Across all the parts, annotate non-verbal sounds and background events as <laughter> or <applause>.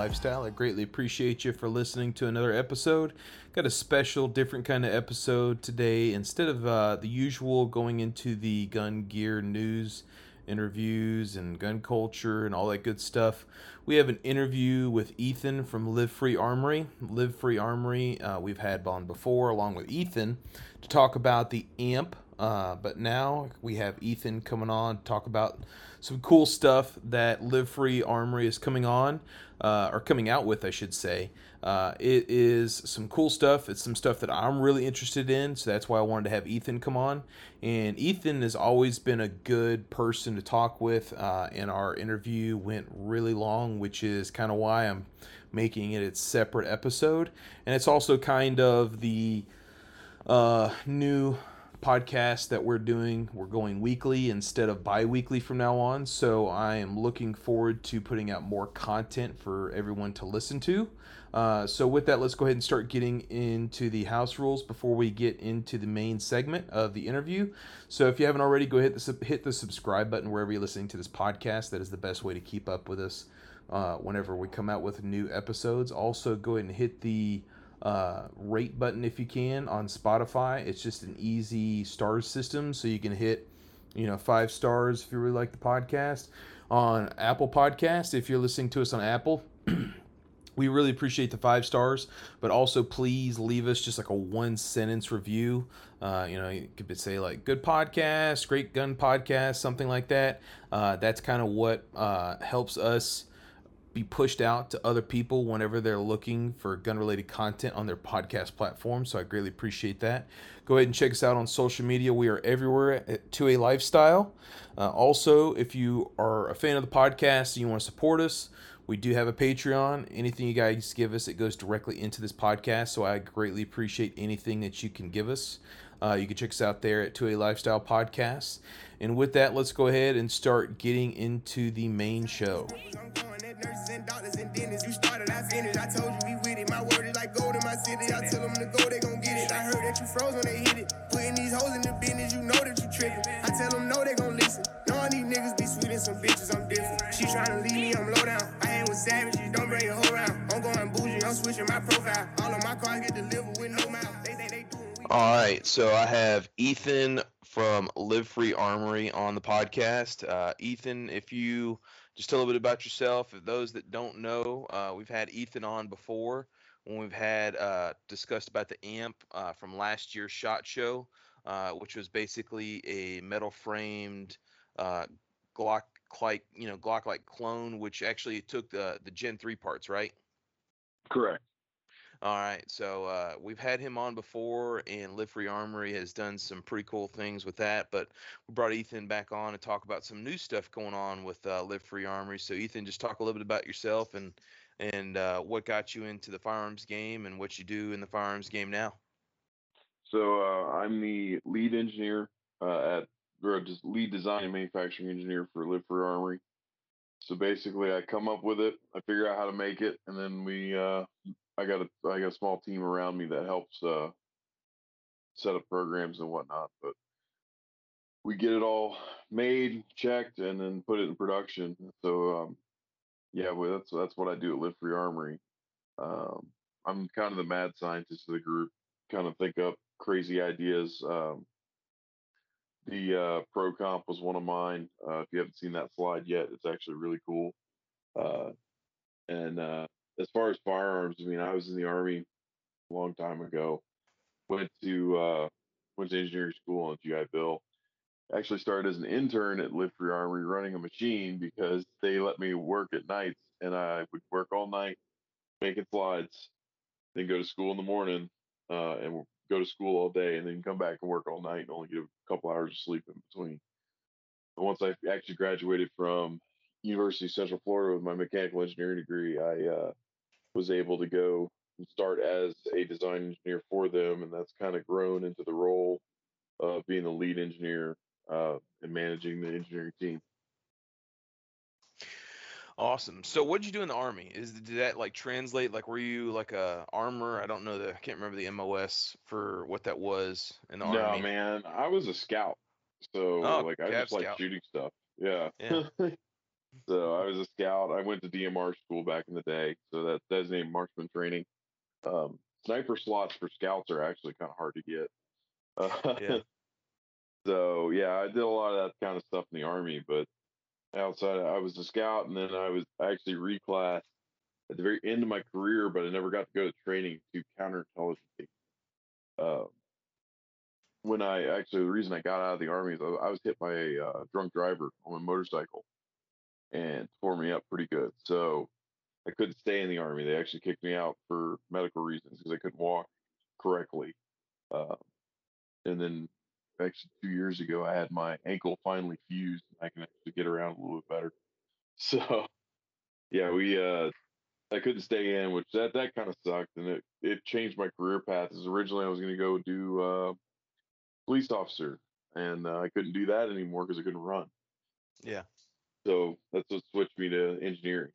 Lifestyle. I greatly appreciate you for listening to another episode. Got a special, different kind of episode today. Instead of uh, the usual going into the gun gear news, interviews, and gun culture and all that good stuff, we have an interview with Ethan from Live Free Armory. Live Free Armory, uh, we've had on before, along with Ethan, to talk about the AMP. Uh, but now we have Ethan coming on to talk about some cool stuff that Live Free Armory is coming on, uh, or coming out with, I should say. Uh, it is some cool stuff. It's some stuff that I'm really interested in, so that's why I wanted to have Ethan come on. And Ethan has always been a good person to talk with, uh, and our interview went really long, which is kind of why I'm making it its separate episode. And it's also kind of the uh, new podcast that we're doing. We're going weekly instead of bi weekly from now on. So I am looking forward to putting out more content for everyone to listen to. Uh, so, with that, let's go ahead and start getting into the house rules before we get into the main segment of the interview. So, if you haven't already, go hit the, hit the subscribe button wherever you're listening to this podcast. That is the best way to keep up with us uh, whenever we come out with new episodes. Also, go ahead and hit the uh, rate button if you can on Spotify. It's just an easy stars system, so you can hit you know five stars if you really like the podcast. On Apple Podcast, if you're listening to us on Apple. <clears throat> we really appreciate the five stars, but also please leave us just like a one sentence review. Uh, you know, you could say like good podcast, great gun podcast, something like that. Uh, that's kind of what uh, helps us be pushed out to other people whenever they're looking for gun related content on their podcast platform. So I greatly appreciate that. Go ahead and check us out on social media. We are everywhere at 2A Lifestyle. Uh, also, if you are a fan of the podcast and you want to support us, we do have a Patreon. Anything you guys give us, it goes directly into this podcast. So I greatly appreciate anything that you can give us. Uh, you can check us out there at 2A Lifestyle Podcast. And with that, let's go ahead and start getting into the main show. Don't bring whole round. I'm going bougie, I'm switching my profile. All of my cars get delivered with no mouth. All right, so I have Ethan from Live Free Armory on the podcast. Uh, Ethan, if you just tell a little bit about yourself. For those that don't know, uh, we've had Ethan on before when we've had uh, discussed about the amp uh, from last year's Shot Show, uh, which was basically a metal framed uh, Glock like you know Glock like clone, which actually took the the Gen three parts, right? Correct. All right, so uh, we've had him on before, and Live Free Armory has done some pretty cool things with that. But we brought Ethan back on to talk about some new stuff going on with uh, Live Free Armory. So Ethan, just talk a little bit about yourself and and uh, what got you into the firearms game and what you do in the firearms game now. So uh, I'm the lead engineer uh, at, or just lead design and manufacturing engineer for Live Free Armory. So basically, I come up with it, I figure out how to make it, and then we uh, I got a I got a small team around me that helps uh, set up programs and whatnot. But we get it all made, checked, and then put it in production. So um, yeah, well, that's that's what I do at Live Free Armory. Um, I'm kind of the mad scientist of the group. Kind of think up crazy ideas. Um, the uh, pro comp was one of mine. Uh, if you haven't seen that slide yet, it's actually really cool. Uh, and uh, as far as firearms, I mean, I was in the army a long time ago. Went to uh, went to engineering school on GI Bill. Actually started as an intern at Live Free Armory running a machine because they let me work at nights, and I would work all night making slides, then go to school in the morning, uh, and go to school all day, and then come back and work all night and only get a couple hours of sleep in between. But once I actually graduated from University of Central Florida with my mechanical engineering degree, I uh, was able to go and start as a design engineer for them, and that's kind of grown into the role of being the lead engineer uh, and managing the engineering team. Awesome. So what did you do in the army? Is did that like translate? Like were you like a armor? I don't know the I can't remember the MOS for what that was in the no, army. No, man. I was a scout. So oh, like I just like shooting stuff. Yeah. yeah. <laughs> So I was a scout. I went to DMR school back in the day. So that designated marksman training. Um, sniper slots for scouts are actually kind of hard to get. Uh, Yeah. <laughs> so yeah, I did a lot of that kind of stuff in the army, but outside I was a scout and then I was actually reclassed at the very end of my career, but I never got to go to training to counterintelligence. Uh, when I actually the reason I got out of the army is I, I was hit by a uh, drunk driver on a motorcycle and tore me up pretty good. So I couldn't stay in the army. They actually kicked me out for medical reasons because I couldn't walk correctly. Uh, and then actually two years ago, I had my ankle finally fused. And I can actually get around a little bit better. <laughs> So yeah, we uh, I couldn't stay in, which that that kind of sucked, and it it changed my career path. As originally I was going to go do uh, police officer, and uh, I couldn't do that anymore because I couldn't run. Yeah. So that's what switched me to engineering.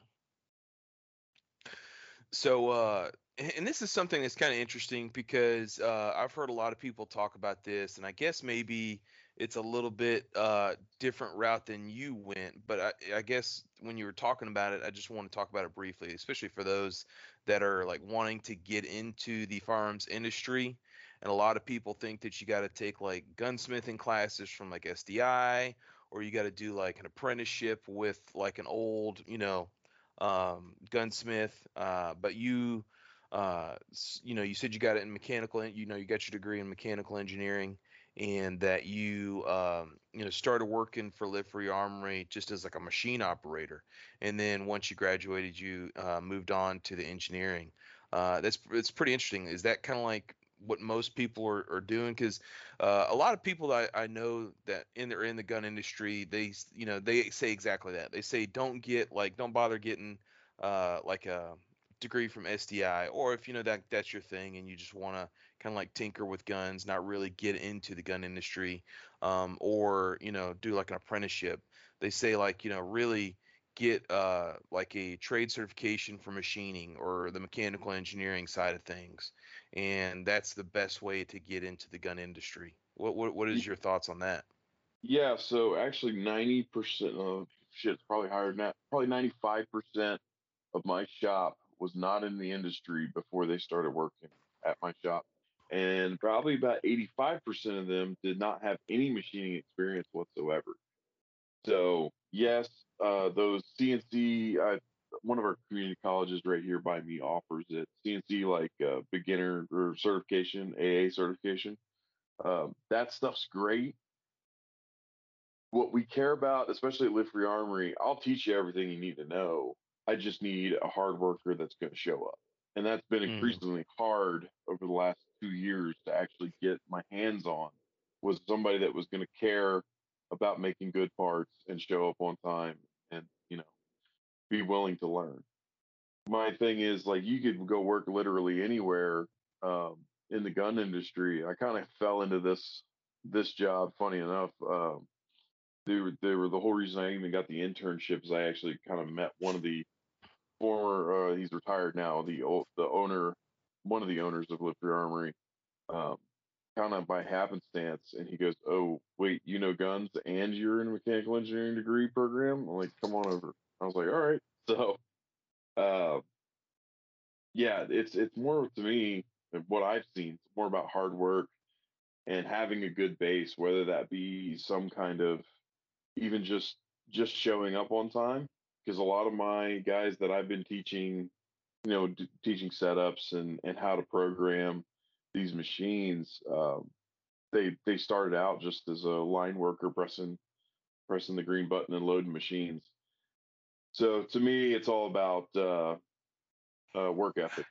So, uh, and this is something that's kind of interesting because uh, I've heard a lot of people talk about this, and I guess maybe it's a little bit uh, different route than you went. But I, I guess when you were talking about it, I just want to talk about it briefly, especially for those that are like wanting to get into the firearms industry. And a lot of people think that you got to take like gunsmithing classes from like SDI, or you got to do like an apprenticeship with like an old, you know, um, gunsmith. Uh, but you, uh, you know, you said you got it in mechanical, you know, you got your degree in mechanical engineering, and that you, um, you know, started working for Live Free Armory just as like a machine operator, and then once you graduated, you uh, moved on to the engineering. Uh, that's it's pretty interesting. Is that kind of like what most people are, are doing? Because uh, a lot of people I, I know that in the in the gun industry, they you know they say exactly that. They say don't get like don't bother getting uh, like a degree from SDI, or if you know that that's your thing and you just want to kind of like tinker with guns, not really get into the gun industry, um, or you know do like an apprenticeship. They say like you know really get uh, like a trade certification for machining or the mechanical engineering side of things, and that's the best way to get into the gun industry. What what what is your thoughts on that? Yeah, so actually 90% of shit, it's probably higher than that. Probably 95% of my shop was not in the industry before they started working at my shop. And probably about 85% of them did not have any machining experience whatsoever. So, yes, uh, those CNC, uh, one of our community colleges right here by me offers it. CNC, like uh, beginner or certification, AA certification. Um, that stuff's great what we care about, especially at Live Free Armory, I'll teach you everything you need to know. I just need a hard worker that's going to show up. And that's been hmm increasingly hard over the last two years to actually get my hands on was somebody that was going to care about making good parts and show up on time and, you know, be willing to learn. My thing is like you could go work literally anywhere um, in the gun industry. I kind of fell into this this job, funny enough. Um, they were they were the whole reason I even got the internship is I actually kind of met one of the former uh, he's retired now the the owner one of the owners of Free Armory um, kind of by happenstance and he goes oh wait you know guns and you're in a mechanical engineering degree program I'm like come on over I was like all right <laughs> so uh, yeah it's it's more to me what I've seen it's more about hard work and having a good base whether that be some kind of even just just showing up on time because a lot of my guys that I've been teaching, you know, d- teaching setups and and how to program these machines, um, they they started out just as a line worker pressing pressing the green button and loading machines. So to me, it's all about uh, uh, work ethic.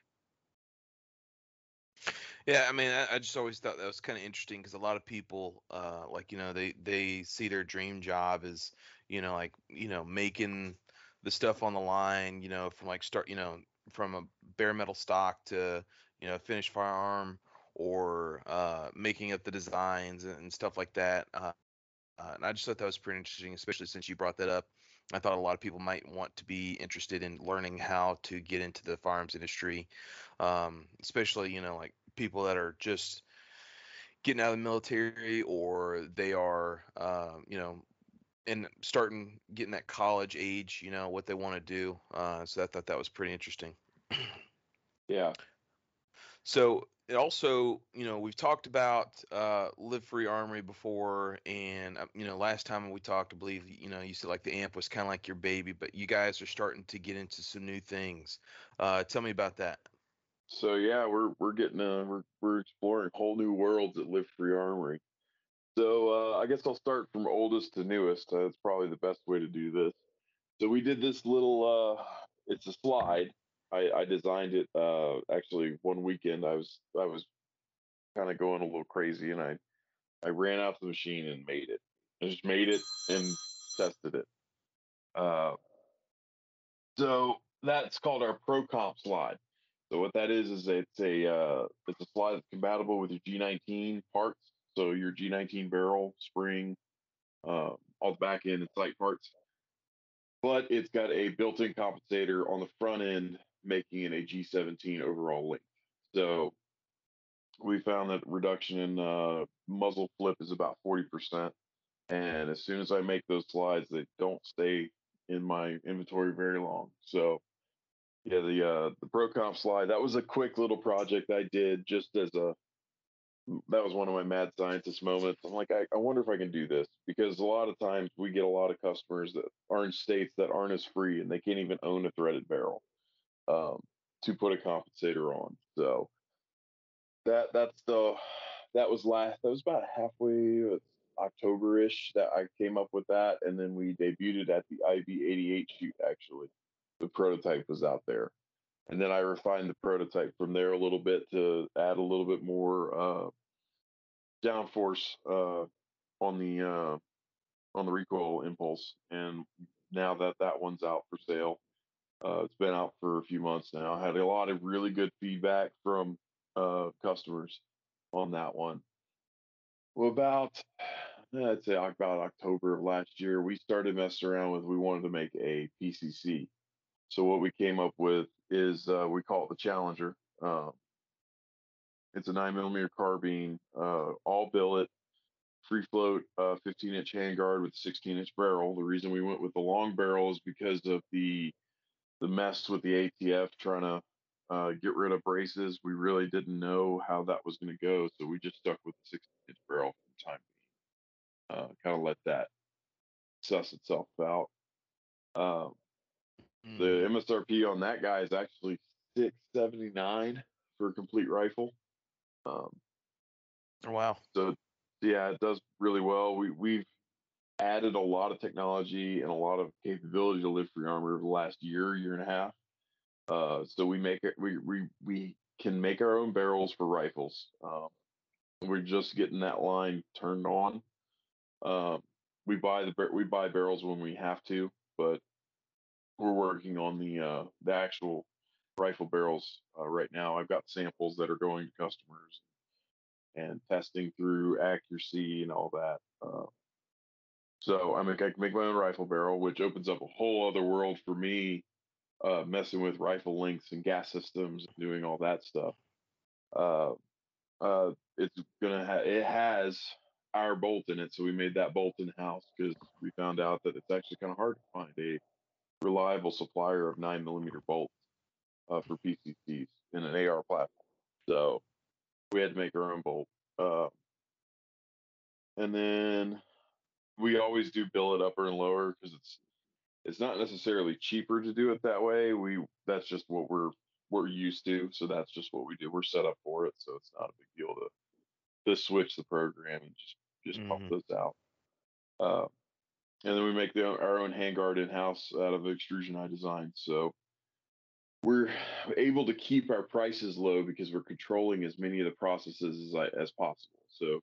Yeah, I mean, I, I just always thought that was kind of interesting because a lot of people, uh, like you know, they they see their dream job as, you know, like you know, making the stuff on the line, you know, from like start, you know, from a bare metal stock to, you know, finished firearm or uh, making up the designs and, and stuff like that. Uh, uh, and I just thought that was pretty interesting, especially since you brought that up. I thought a lot of people might want to be interested in learning how to get into the firearms industry, um, especially you know like people that are just getting out of the military or they are uh, you know and starting getting that college age, you know, what they want to do. Uh, so I thought that was pretty interesting. <clears throat> yeah. So it also, you know, we've talked about uh, Live Free Armory before, and uh, you know, last time we talked, I believe, you know, you said like the amp was kind of like your baby, but you guys are starting to get into some new things. Uh, tell me about that. So yeah, we're we're getting uh, we're we're exploring whole new worlds at Live Free Armory. So uh, I guess I'll start from oldest to newest. Uh, that's probably the best way to do this. So we did this little. Uh, it's a slide. I, I designed it uh, actually one weekend. I was I was kind of going a little crazy, and I I ran out the machine and made it. I just made it and tested it. Uh, so that's called our Pro Comp slide. So what that is is it's a uh, it's a slide that's compatible with your G19 parts. So your G19 barrel, spring, uh, all the back end and sight parts. But it's got a built-in compensator on the front end, making it a G17 overall length. So we found that reduction in uh, muzzle flip is about 40%. And as soon as I make those slides, they don't stay in my inventory very long. So yeah, the uh, the Pro Comp slide that was a quick little project I did just as a that was one of my mad scientist moments. I'm like, I, I wonder if I can do this because a lot of times we get a lot of customers that are in states that aren't as free and they can't even own a threaded barrel um, to put a compensator on. So that that's the that was last that was about halfway uh, October-ish that I came up with that, and then we debuted it at the IB88 shoot actually the prototype was out there. And then I refined the prototype from there a little bit to add a little bit more uh, downforce uh, on the uh, on the recoil impulse. And now that that one's out for sale, uh, it's been out for a few months now. I had a lot of really good feedback from uh, customers on that one. Well, about <sighs> I'd say about October of last year, we started messing around with. We wanted to make a PCC, so what we came up with is uh, we call it the Challenger. Uh, it's a nine millimeter carbine, uh, all billet, free float, uh, 15 inch handguard with 16 inch barrel. The reason we went with the long barrel is because of the the mess with the ATF trying to uh, get rid of braces. We really didn't know how that was going to go, so we just stuck with the 16 inch barrel for the time being. Uh, kind of let that suss itself out. Um, Mm. The MSRP on that guy is actually six seventy nine for a complete rifle. Um, oh, wow. So yeah, it does really well. We we've added a lot of technology and a lot of capability to Live Free Armor over the last year, year and a half. Uh, so we make it. We we we can make our own barrels for rifles. Um, we're just getting that line turned on. Um, we buy the we buy barrels when we have to, but we're working on the uh, the actual rifle barrels uh, right now. I've got samples that are going to customers and testing through accuracy and all that. So I mean, I can make my own rifle barrel, which opens up a whole other world for me, uh, messing with rifle lengths and gas systems, doing all that stuff. Uh, uh, it's gonna ha- it has our bolt in it, so we made that bolt in house because we found out that it's actually kind of hard to find a reliable supplier of nine millimeter bolts uh, for PCCs in an AR platform. So we had to make our own bolt. Uh, and then we always do billet upper and lower because it's it's not necessarily cheaper to do it that way. We that's just what we're we're used to, so that's just what we do. We're set up for it, so it's not a big deal to to switch the program and just just mm-hmm. pump those out. Uh, and then we make the, our own handguard in house out of extrusion I designed. So we're able to keep our prices low because we're controlling as many of the processes as I, as possible. So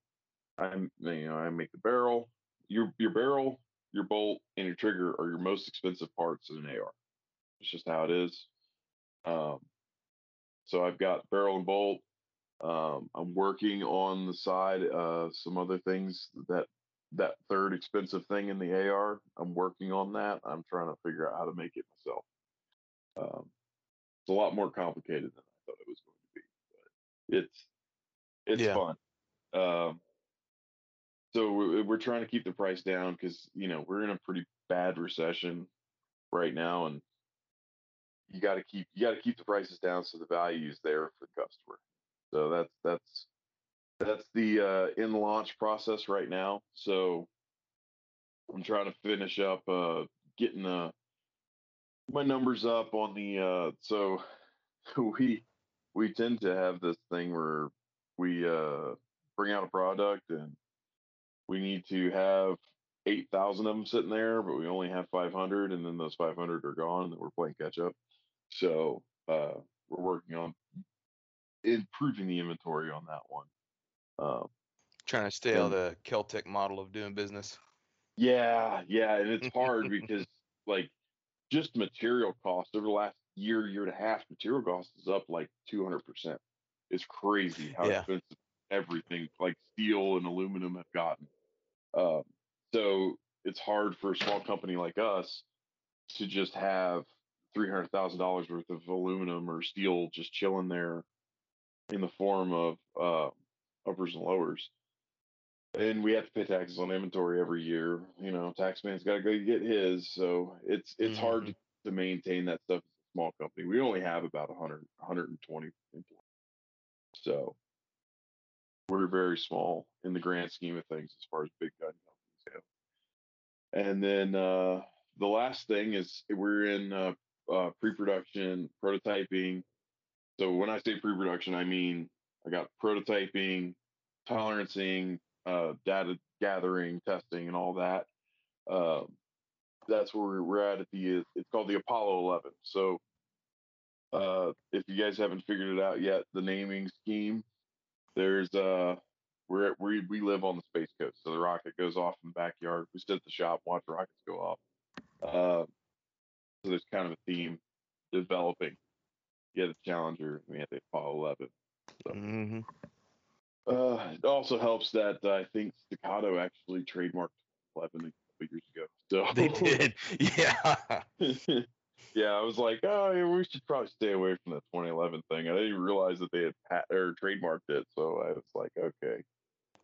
I'm you know I make the barrel, your your barrel, your bolt, and your trigger are your most expensive parts in an AR. It's just how it is. Um, so I've got barrel and bolt. Um, I'm working on the side uh, some other things that that third expensive thing in the AR. I'm working on that. I'm trying to figure out how to make it myself. Um, it's a lot more complicated than I thought it was going to be, but it's it's yeah. fun. Um, so we're, we're trying to keep the price down because you know we're in a pretty bad recession right now, and you got to keep you got to keep the prices down so the value is there for the customer. So that's that's that's the uh, in launch process right now. So I'm trying to finish up uh, getting uh, my numbers up on the uh, so <laughs> we we tend to have this thing where we uh, bring out a product and we need to have 8,000 of them sitting there, but we only have 500, and then those 500 are gone, and we're playing catch up. So uh, we're working on improving the inventory on that one. Um, Trying to stay on the Celtic model of doing business. Yeah, yeah, and it's hard <laughs> because like just material costs over the last year, year and a half, material costs is up like 200 percent. It's crazy how yeah. expensive everything like steel and aluminum have gotten. Um, so it's hard for a small company like us to just have three hundred thousand dollars worth of aluminum or steel just chilling there in the form of uh, uppers and lowers. And we have to pay taxes on inventory every year. You know, taxman's got to go get his, so it's it's mm-hmm. hard to maintain that stuff as a small company. We only have about 100, 120 employees, so we're very small in the grand scheme of things as far as big gun companies go. And then uh, the last thing is we're in uh, uh, pre-production prototyping. So when I say pre-production, I mean I got prototyping, tolerancing, uh, data gathering, testing, and all that. Um, that's where we're at at the. It's called the Apollo 11. So uh, if you guys haven't figured it out yet, the naming scheme. There's uh, we're we we live on the space coast, so the rocket goes off in the backyard. We sit at the shop, watch rockets go off. Uh, so there's kind of a theme developing. You the Challenger, we have the Apollo 11. So. Mm-hmm. Uh, it also helps that uh, I think Staccato actually trademarked 11 a couple years ago. So they did, <laughs> yeah. <laughs> yeah, I was like, oh, yeah, we should probably stay away from the 2011 thing. I didn't realize that they had pat- or trademarked it, so I was like, okay.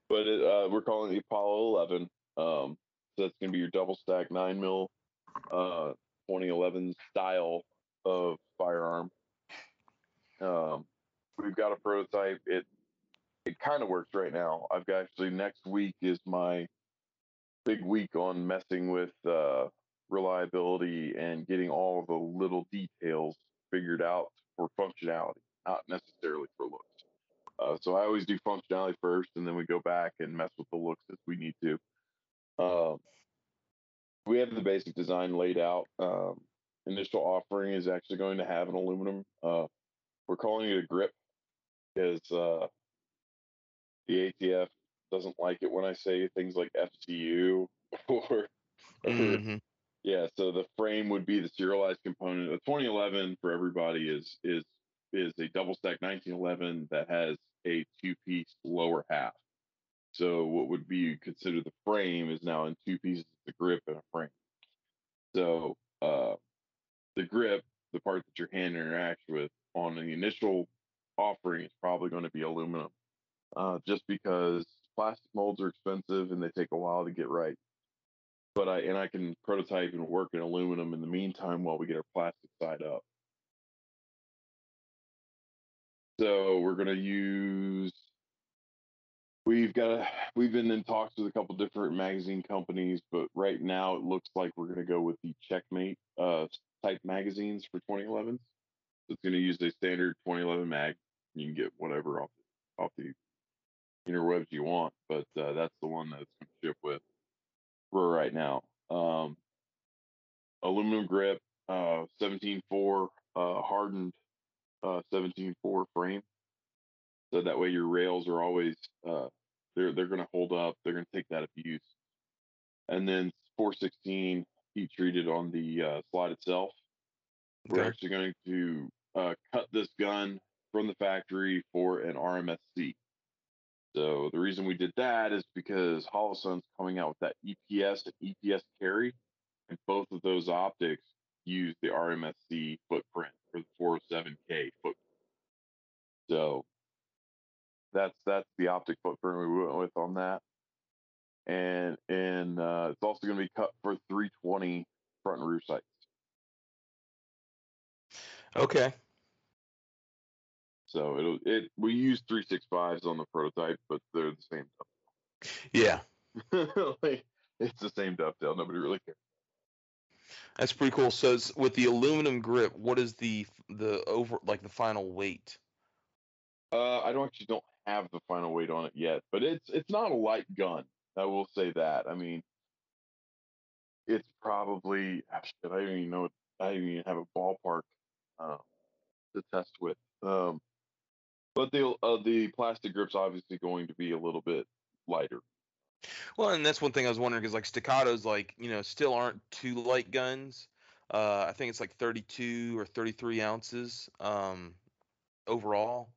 But it, uh, we're calling it the Apollo 11. Um, so that's gonna be your double stack nine mil, uh, 2011 style of firearm. Um, we've got a prototype. It it kind of works right now. I've got actually next week is my big week on messing with uh, reliability and getting all the little details figured out for functionality, not necessarily for looks. Uh, so I always do functionality first, and then we go back and mess with the looks if we need to. Um, we have the basic design laid out. Um, initial offering is actually going to have an aluminum. Uh, we're calling it a grip, because uh, the ATF doesn't like it when I say things like FCU <laughs> or, mm-hmm. Yeah. So the frame would be the serialized component. A 2011 for everybody is is is a double stack 1911 that has a two piece lower half. So what would be considered the frame is now in two pieces: the grip and a frame. So uh, the grip, the part that your hand interacts with on the initial offering, is probably going to be aluminum uh, just because plastic molds are expensive and they take a while to get right. But I and I can prototype and work in aluminum in the meantime while we get our plastic side up. So we're gonna use. We've got a, we've been in talks with a couple different magazine companies, but right now it looks like we're gonna go with the Checkmate uh, type magazines for 2011. So it's gonna use a standard 2011 mag. You can get whatever off off the interwebs you want, but uh, that's the one that's to ship with right now. Um, aluminum grip, uh, 17.4 uh, hardened uh, 17.4 frame, so that way your rails are always uh, they're they're going to hold up. They're going to take that abuse, and then 416 heat treated on the uh, slide itself. Okay. We're actually going to uh, cut this gun from the factory for an RMSC. So the reason we did that is because Holosun's coming out with that EPS and EPS carry, and both of those optics use the RMSC footprint for the 407K footprint. So that's that's the optic footprint we went with on that. and and uh, it's also going to be cut for 320 front and rear sights. Okay. So it'll it we use 365s on the prototype, but they're the same. dovetail. Yeah. <laughs> like, it's the same dovetail. Nobody really cares. That's pretty cool. So with the aluminum grip, what is the the over like the final weight? Uh, I don't actually don't have the final weight on it yet, but it's it's not a light gun. I will say that. I mean, it's probably ah, I don't even know. I don't even have a ballpark uh, to test with. Um, but the uh, the plastic grip's obviously going to be a little bit lighter. Well, and that's one thing I was wondering because like staccatos, like you know, still aren't too light guns. Uh, I think it's like 32 or 33 ounces um, overall.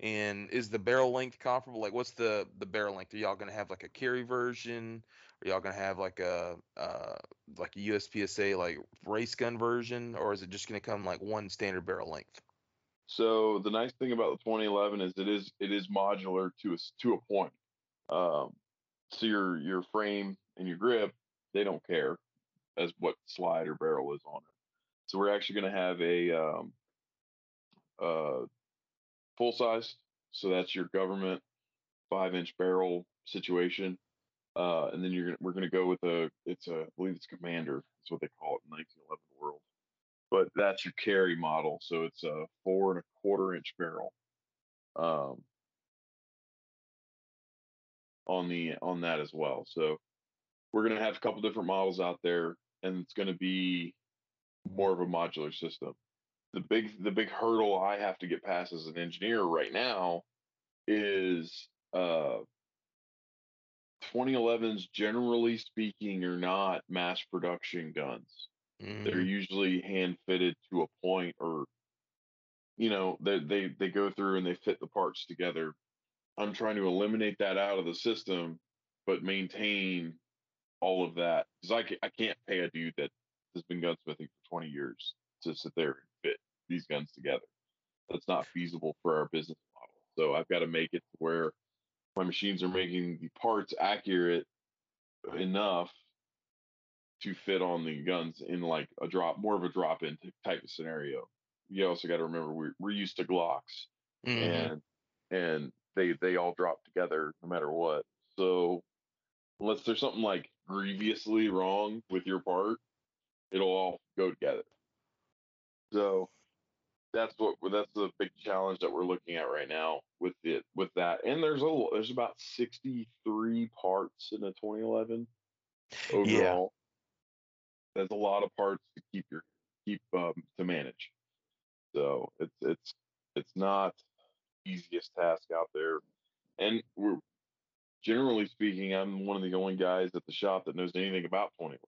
And is the barrel length comparable? Like, what's the the barrel length? Are y'all gonna have like a carry version? Are y'all gonna have like a uh, like a USPSA like race gun version, or is it just gonna come like one standard barrel length? So the nice thing about the 2011 is it is it is modular to a to a point. Um, so your your frame and your grip they don't care as what slide or barrel is on it. So we're actually going to have a um, uh, full size. So that's your government five inch barrel situation. Uh, and then you're gonna, we're going to go with a it's a I believe it's Commander. That's what they call it in 1911 world. But that's your carry model. So it's a four and a quarter inch barrel. Um, on the on that as well. So we're to have a couple different models out there, and it's to be more of a modular system. The big the big hurdle I have to get past as an engineer right now is uh 2011s generally speaking are not mass production guns. Mm. They're usually hand fitted to a point or you know, they, they they go through and they fit the parts together. I'm trying to eliminate that out of the system, but maintain all of that because I, I can't pay a dude that has been gunsmithing for 20 years to sit there and fit these guns together. That's not feasible for our business model. So I've got to make it where my machines are making the parts accurate enough to fit on the guns in like a drop, more of a drop in type of scenario. You also got to remember we're, we're used to Glocks mm-hmm. and, and they, they all drop together no matter what. So unless there's something like grievously wrong with your part, it'll all go together. So that's what that's the big challenge that we're looking at right now with it with that. And there's a there's about 63 parts in a 2011 overall. There's a lot of parts to keep your keep um, to manage. So it's it's it's not easiest task out there. And we're generally speaking, I'm one of the only guys at the shop that knows anything about 2011.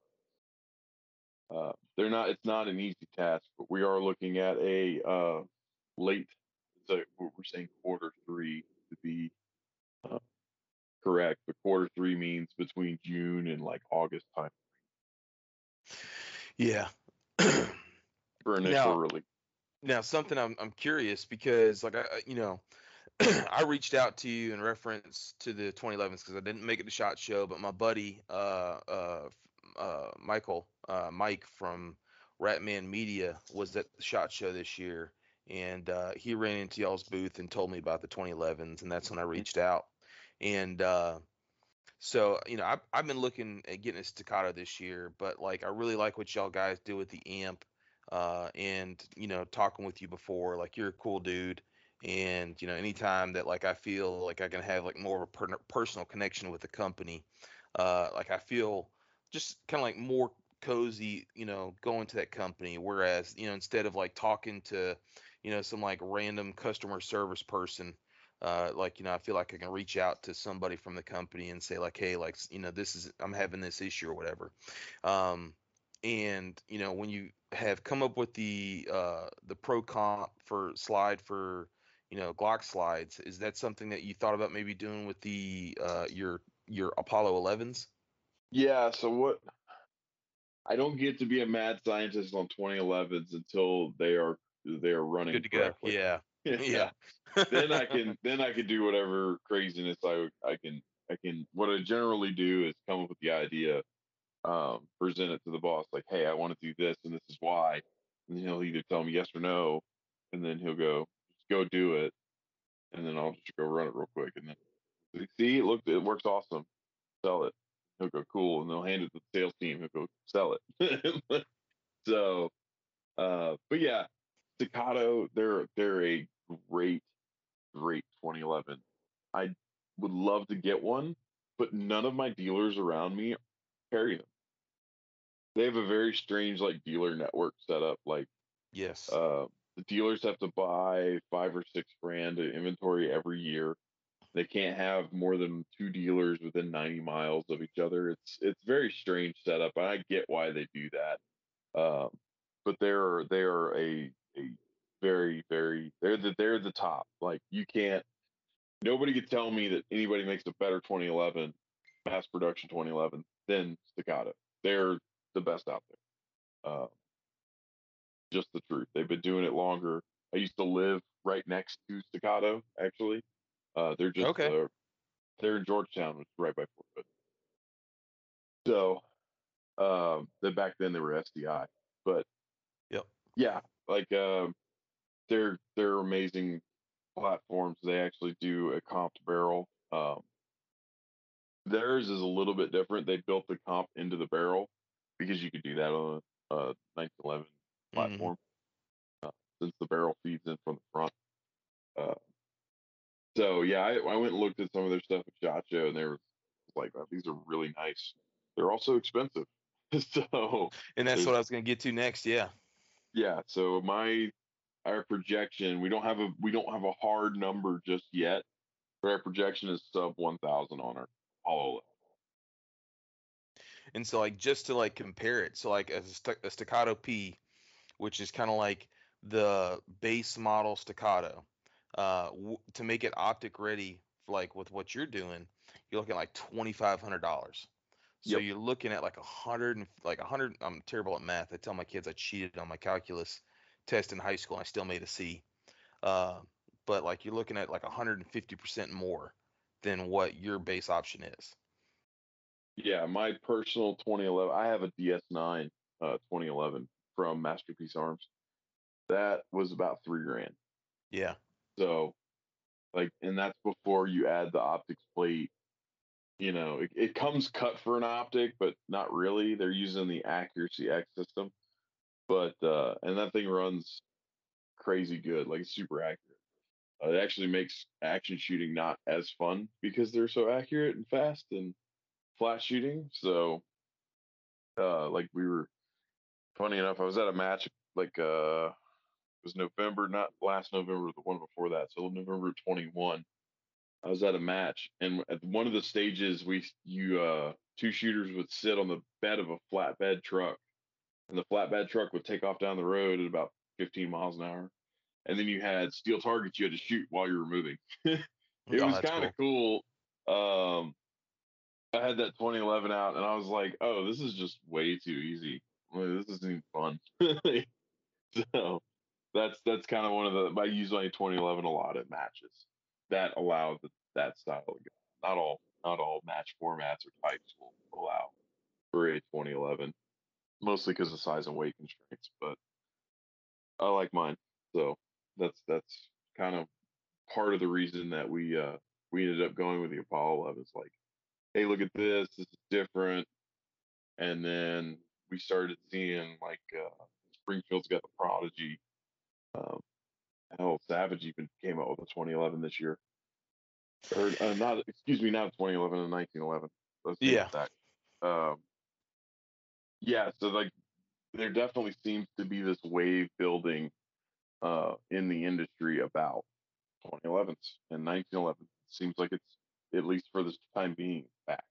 Uh, they're not. It's not an easy task, but we are looking at a uh, late. So we're saying quarter three to be uh, correct. But quarter three means between June and like August time. Yeah. <clears throat> For initial now, release. Now, something I'm I'm curious because like I you know. <clears throat> I reached out to you in reference to the 2011s because I didn't make it to Shot Show, but my buddy uh, uh, uh, Michael uh, Mike from Ratman Media was at the Shot Show this year, and uh, he ran into y'all's booth and told me about the 2011s, and that's when I reached out. And uh, so you know, I've, I've been looking at getting a staccato this year, but like I really like what y'all guys do with the amp. Uh, and you know, talking with you before, like you're a cool dude, and you know, anytime that like I feel like I can have like more of a per- personal connection with the company, uh, like I feel just kind of like more cozy, you know, going to that company. Whereas, you know, instead of like talking to, you know, some like random customer service person, uh, like, you know, I feel like I can reach out to somebody from the company and say like, Hey, like, you know, this is, I'm having this issue or whatever. Um, and, you know, when you have come up with the, uh, the pro comp for slide for, you know, Glock slides, is that something that you thought about maybe doing with the, uh, your, your Apollo 11s? Yeah. So what I don't get to be a mad scientist on 2011s until they are they are running. Good to correctly. go. Yeah. <laughs> yeah. then I <laughs> can then I can do whatever craziness I I can I can what I generally do is come up with the idea, um, present it to the boss, like, hey, I want to do this and this is why. And he'll either tell me yes or no, and then he'll go, just go do it, and then I'll just go run it real quick, and then see, it looked, it works awesome, sell it. He'll go cool, and they'll hand it to the sales team. He'll go sell it. <laughs> so, uh, but yeah, Staccato, they're they're a great, great 2011. I would love to get one, but none of my dealers around me carry them. They have a very strange like dealer network set up. Like, yes, uh, the dealers have to buy five or six grand of inventory every year. They can't have more than two dealers within 90 miles of each other. It's it's very strange setup, and I get why they do that. Um, but they're they are a a very very they're the they're the top. Like you can't nobody could tell me that anybody makes a better 2011 mass production 2011 than Staccato. They're the best out there. Uh, just the truth. They've been doing it longer. I used to live right next to Staccato. Actually, uh, they're just okay. Uh, they're in Georgetown, which is right by Fort Hood. So, um, then back then they were STI, but yep, yeah, like um, they're they're amazing platforms. They actually do a comped barrel. Um, theirs is a little bit different. They built the comp into the barrel because you could do that on a, a 1911 mm-hmm. platform mm-hmm. uh, since the barrel feeds in from the front. Uh, so yeah, I, I, went and looked at some of their stuff at Shot Show, and they were like, oh, "These are really nice. They're also expensive." <laughs> so, and that's what I was going to get to next. Yeah, yeah. So my our projection we don't have a we don't have a hard number just yet, but our projection is sub one thousand on our Apollo. And so like just to like compare it, so like a, st- a staccato P, which is kind of like the base model staccato, uh, w- to make it optic ready, like with what you're doing, you're looking at like twenty five hundred dollars. So yep. you're looking at like a hundred and like a hundred. I'm terrible at math. I tell my kids I cheated on my calculus test in high school I still made a C. Uh, but like you're looking at like 150% more than what your base option is. Yeah, my personal 2011, I have a DS9 uh, 2011 from Masterpiece Arms. That was about three grand. Yeah. So, like, and that's before you add the optics plate. You know, it, it comes cut for an optic, but not really. They're using the Accuracy X system but uh, and that thing runs crazy good, like super accurate. Uh, it actually makes action shooting not as fun because they're so accurate and fast and flash shooting. So, uh, like we were, funny enough, I was at a match like uh, it was November, not last November, the one before that. So November 21. I was at a match, and at one of the stages, we you uh, two shooters would sit on the bed of a flatbed truck and the flatbed truck would take off down the road at about 15 miles an hour. And then you had steel targets you had to shoot while you were moving. <laughs> it oh, was kind of cool. cool. Um, I had that 2011 out, and I was like, "Oh, this is just way too easy. this isn't even fun." <laughs> so that's that's kind of one of the. I use my 2011 a lot at matches that allow the, that style. Of gun. Not all not all match formats or types will allow for a 2011 mostly because of size and weight constraints. But I like mine, so that's that's kind of part of the reason that we uh, we ended up going with the Apollo 11. It's like, hey, look at this, this is different, and then we started seeing like uh, Springfield's got the Prodigy. Um, hell, Savage even came out with a 2011 this year, or uh, not? Excuse me, not 2011, a 1911. Let's yeah. That. Um, yeah, so like there definitely seems to be this wave building uh, in the industry about 2011s and 1911. It seems like it's at least for this time being back.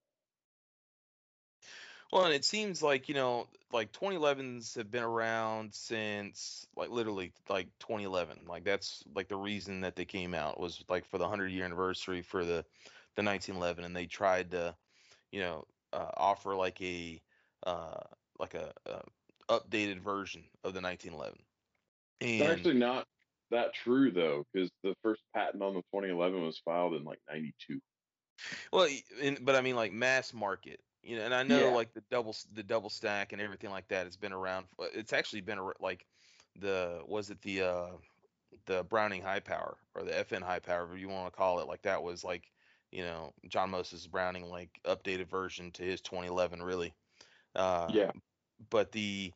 Well, and it seems like you know, like 2011s have been around since like literally like 2011. Like that's like the reason that they came out was like for the 100 year anniversary for the the 1911, and they tried to, you know, uh, offer like a uh, like a, a, updated version of the 1911. And it's actually not that true though, because the first patent on the 2011 was filed in like '92. Well, but I mean like mass market, you know, and I know yeah. like the double the double stack and everything like that has been around. It's actually been like the was it the uh the Browning high power or the FN high power, whatever you want to call it. Like that was like you know John Moses Browning like updated version to his 2011 really. Uh, yeah. But the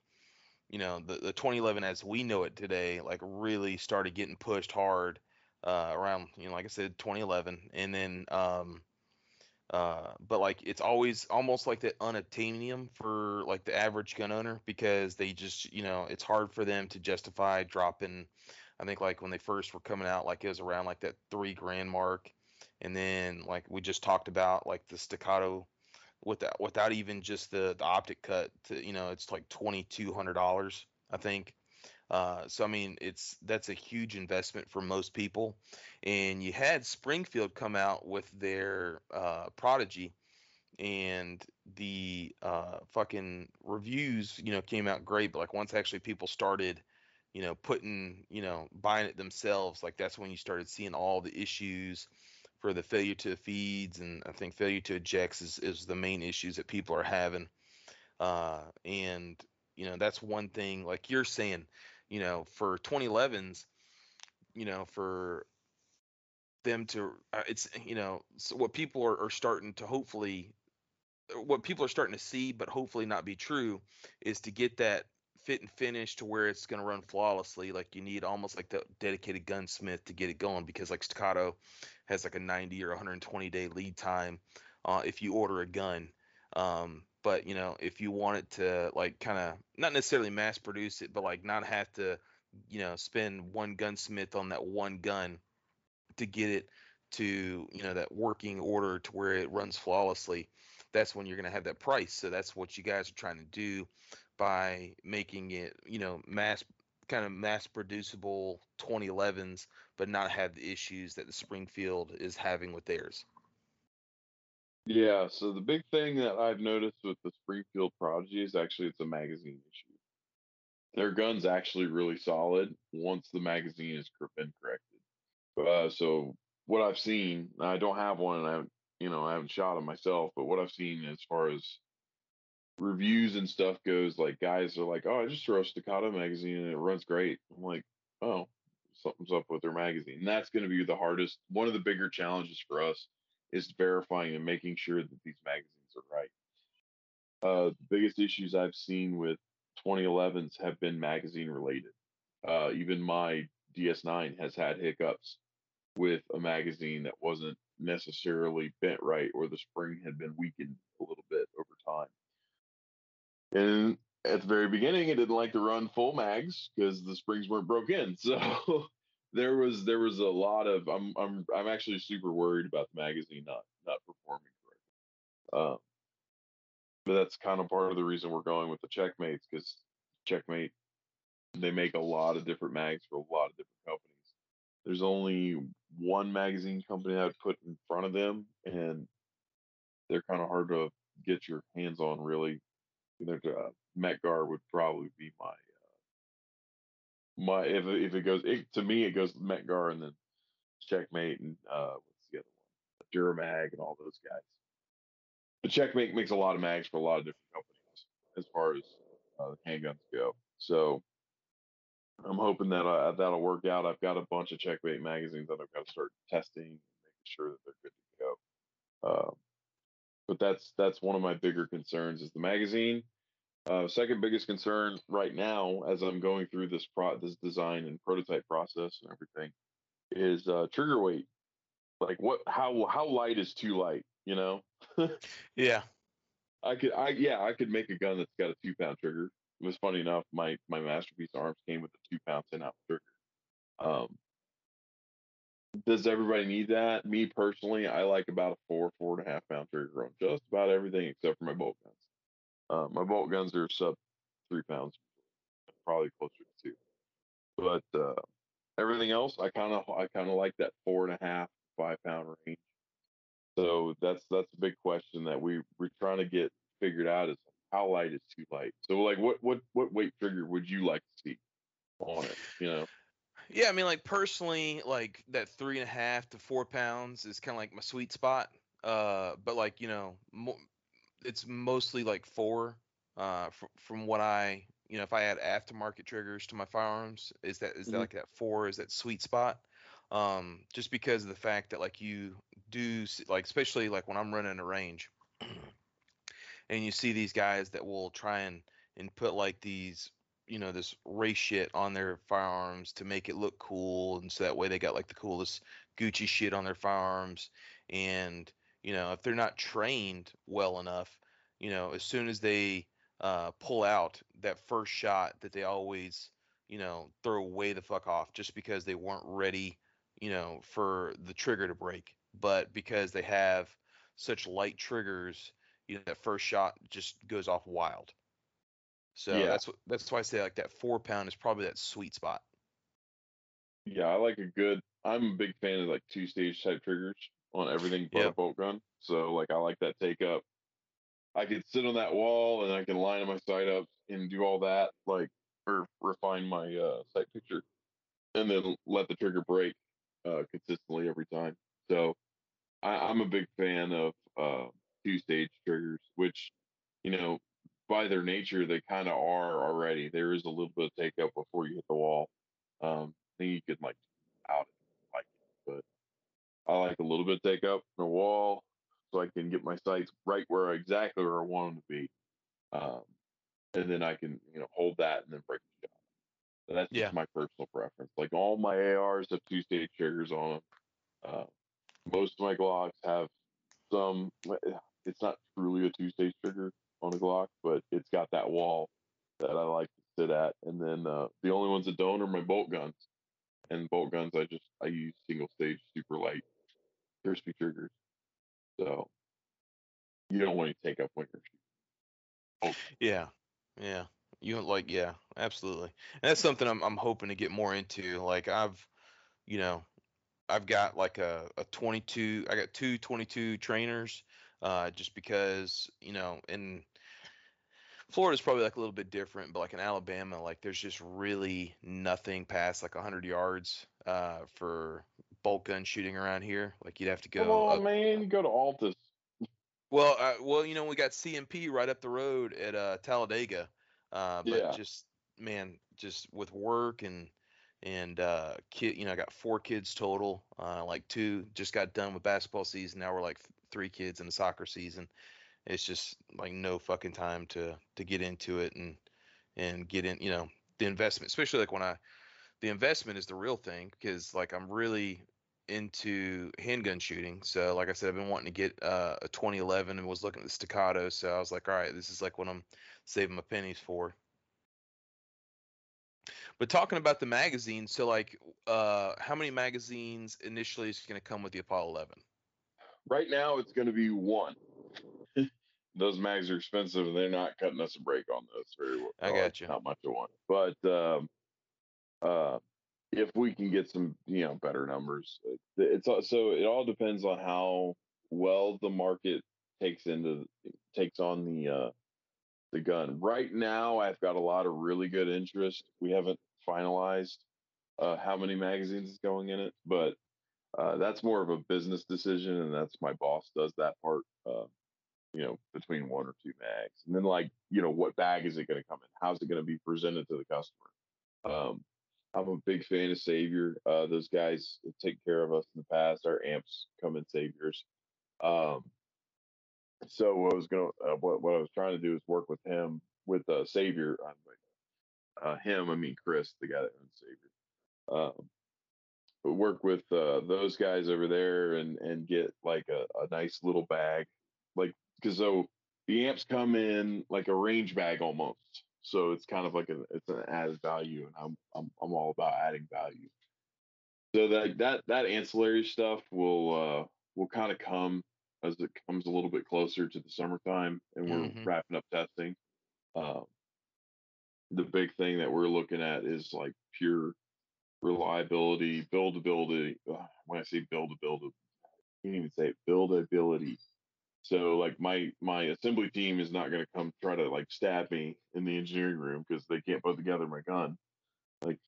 you know the the 2011 as we know it today like really started getting pushed hard uh, around you know like I said 2011 and then um uh, but like it's always almost like the unobtainium for like the average gun owner because they just you know it's hard for them to justify dropping. I think like when they first were coming out, like it was around like that three grand mark, and then like we just talked about like the staccato without without even just the the optic cut to you know it's like twenty two hundred dollars I think uh, so I mean, it's that's a huge investment for most people. And you had Springfield come out with their uh, Prodigy, and the uh, fucking reviews, you know, came out great. But like once actually people started, you know, putting, you know, buying it themselves, like that's when you started seeing all the issues for the failure to feeds, and I think failure to ejects is is the main issues that people are having. Uh, and you know, that's one thing. Like you're saying you know, for 2011s, you know, for them to, uh, it's, you know, so what people are, are starting to hopefully, what people are starting to see, but hopefully not be true, is to get that fit and finish to where it's going to run flawlessly. Like you need almost like the dedicated gunsmith to get it going because like Staccato has like a 90 or 120 day lead time uh, if you order a gun. Um, but you know if you wanted to like kind of not necessarily mass produce it but like not have to you know spend one gunsmith on that one gun to get it to you know that working order to where it runs flawlessly that's when you're going to have that price so that's what you guys are trying to do by making it you know mass kind of mass producible 2011s but not have the issues that the springfield is having with theirs yeah, so the big thing that I've noticed with the Springfield Prodigy is actually it's a magazine issue. Their gun's actually really solid once the magazine has been corrected. Uh, so what I've seen, I don't have one, and I you know, I haven't shot them myself, but what I've seen as far as reviews and stuff goes, like guys are like, "Oh, I just throw a Staccato magazine and it runs great." I'm like, "Oh, something's up with their magazine," and that's going to be the hardest, one of the bigger challenges for us is verifying and making sure that these magazines are right. Uh, the biggest issues I've seen with 2011s have been magazine related. Uh, even my DS9 has had hiccups with a magazine that wasn't necessarily bent right or the spring had been weakened a little bit over time. And at the very beginning, it didn't like to run full mags because the springs weren't broke in. <laughs> So there was there was a lot of I'm I'm I'm actually super worried about the magazine not not performing correctly. Um, but that's kind of part of the reason we're going with the checkmates because checkmate they make a lot of different mags for a lot of different companies. There's only one magazine company I would put in front of them, and they're kind of hard to get your hands on. Really, you know, uh, Mec-Gar would probably be my uh, my if if it goes it, to me, it goes Mec-Gar and then Checkmate and uh, what's the other one? Duramag and all those guys. But Checkmate makes a lot of mags for a lot of different companies as far as uh, handguns go. So I'm hoping that uh, that'll work out. I've got a bunch of Checkmate magazines that I've got to start testing and making sure that they're good to go. Um, but that's that's one of my bigger concerns is the magazine uh, second biggest concern right now, as I'm going through this pro this design and prototype process and everything, is uh, trigger weight. Like what? How how light is too light? You know? <laughs> yeah. I could I yeah I could make a gun that's got a two pound trigger. It was funny enough. My my masterpiece arms came with a two pound ten ounce trigger. Um, does everybody need that? Me personally, I like about a four four and a half pound trigger on just about everything except for my bolt guns. Uh, my bolt guns are sub three pounds, probably closer to two. But uh, everything else, I kind of I kind of like that four and a half five pound range. So that's that's a big question that we we're trying to get figured out is how light is too light. So like what what what weight trigger would you like to see on it? You know. Yeah, I mean, like personally, like that three and a half to four pounds is kind of like my sweet spot. uh, but like you know, mo- it's mostly like four. Uh, fr- from what I, you know, if I add aftermarket triggers to my firearms, is that is that Mhm. like that four is that sweet spot? Um, just because of the fact that like you do like especially like when I'm running a range, <clears throat> and you see these guys that will try and and put like these you know this race shit on their firearms to make it look cool and so that way they got like the coolest gucci shit on their firearms and you know if they're not trained well enough you know as soon as they uh, pull out that first shot that they always you know throw way the fuck off just because they weren't ready you know for the trigger to break but because they have such light triggers you know that first shot just goes off wild. So Yeah. that's what that's why I say like that four pound is probably that sweet spot. Yeah, I like a good. I'm a big fan of like two stage type triggers on everything but a bolt gun. So like I like that take up. I could sit on that wall and I can line my sight up and do all that, like or refine my uh, sight picture, and then let the trigger break uh, consistently every time. So I, I'm a big fan of uh, two stage triggers, which you know by their nature they kind of are already. There is a little bit of take up before you hit the wall. Um, I think you can like out it, like, but I like a little bit of take up in the wall so I can get my sights right where exactly where I want them to be. Um, and then I can you know hold that and then break the shot. So that's Yeah. just my personal preference. Like all my ARs have two stage triggers on them. Uh, most of my Glocks have some. It's not truly a two stage trigger on a Glock, but it's got that wall that I like to sit at. And then uh, the only ones that don't are my bolt guns. And bolt guns, I just I use single stage, super light, crispy triggers. So you don't want to take up when you're shooting. Yeah. Yeah. You like yeah, absolutely. And that's something I'm I'm hoping to get more into. Like I've you know, I've got like a, a 22 I got two 22 trainers uh just because, you know, in Florida's probably like a little bit different, but like in Alabama, like there's just really nothing past like 100 yards uh, for bolt gun shooting around here. Like you'd have to go. Come on, up- man, you go to Altus. well, uh, well, you know, we got CMP right up the road at uh, Talladega, uh, but Yeah. just man, just with work and and uh, kid, you know, I got four kids total. Uh, like two just got done with basketball season. Now we're like three kids in the soccer season. It's just like no fucking time to to get into it and and get in, you know, the investment, especially like when I the investment is the real thing because like I'm really into handgun shooting. So like I said, I've been wanting to get uh, a 2011 and was looking at the staccato. So I was like, all right, this is like what I'm saving my pennies for. But talking about the magazine, so like, uh, how many magazines initially is going to come with the Apollo 11? Right now, it's going to be one. Those mags are expensive, and they're not cutting us a break on those very well. I got you. Not much of one, but um, uh, if we can get some, you know, better numbers, it's so it all depends on how well the market takes into takes on the uh, the gun. Right now, I've got a lot of really good interest. We haven't finalized uh, how many magazines is going in it, but uh, that's more of a business decision, and that's my boss does that part. Uh, you know, between one or two mags, and then like you know, what bag is it going to come in? How's it going to be presented to the customer? Um, I'm a big fan of Savior. Uh, those guys take care of us in the past. Our amps come in Saviors. Um, so what I was going to, uh, what, what I was trying to do is work with him with uh, Savior. Uh, him, I mean Chris, the guy that owns Savior. Um, work with uh, those guys over there and and get like a, a nice little bag, like because so the amps come in like a range bag almost. So it's kind of like a it's an added value, and I'm I'm I'm all about adding value. So that that that ancillary stuff will uh will kind of come as it comes a little bit closer to the summertime, and we're Mhm. wrapping up testing. Um, the big thing that we're looking at is like pure reliability, buildability. Uh, when I say buildability, I can't even say it, buildability. So like my my assembly team is not going to come try to like stab me in the engineering room because they can't put together my gun. Like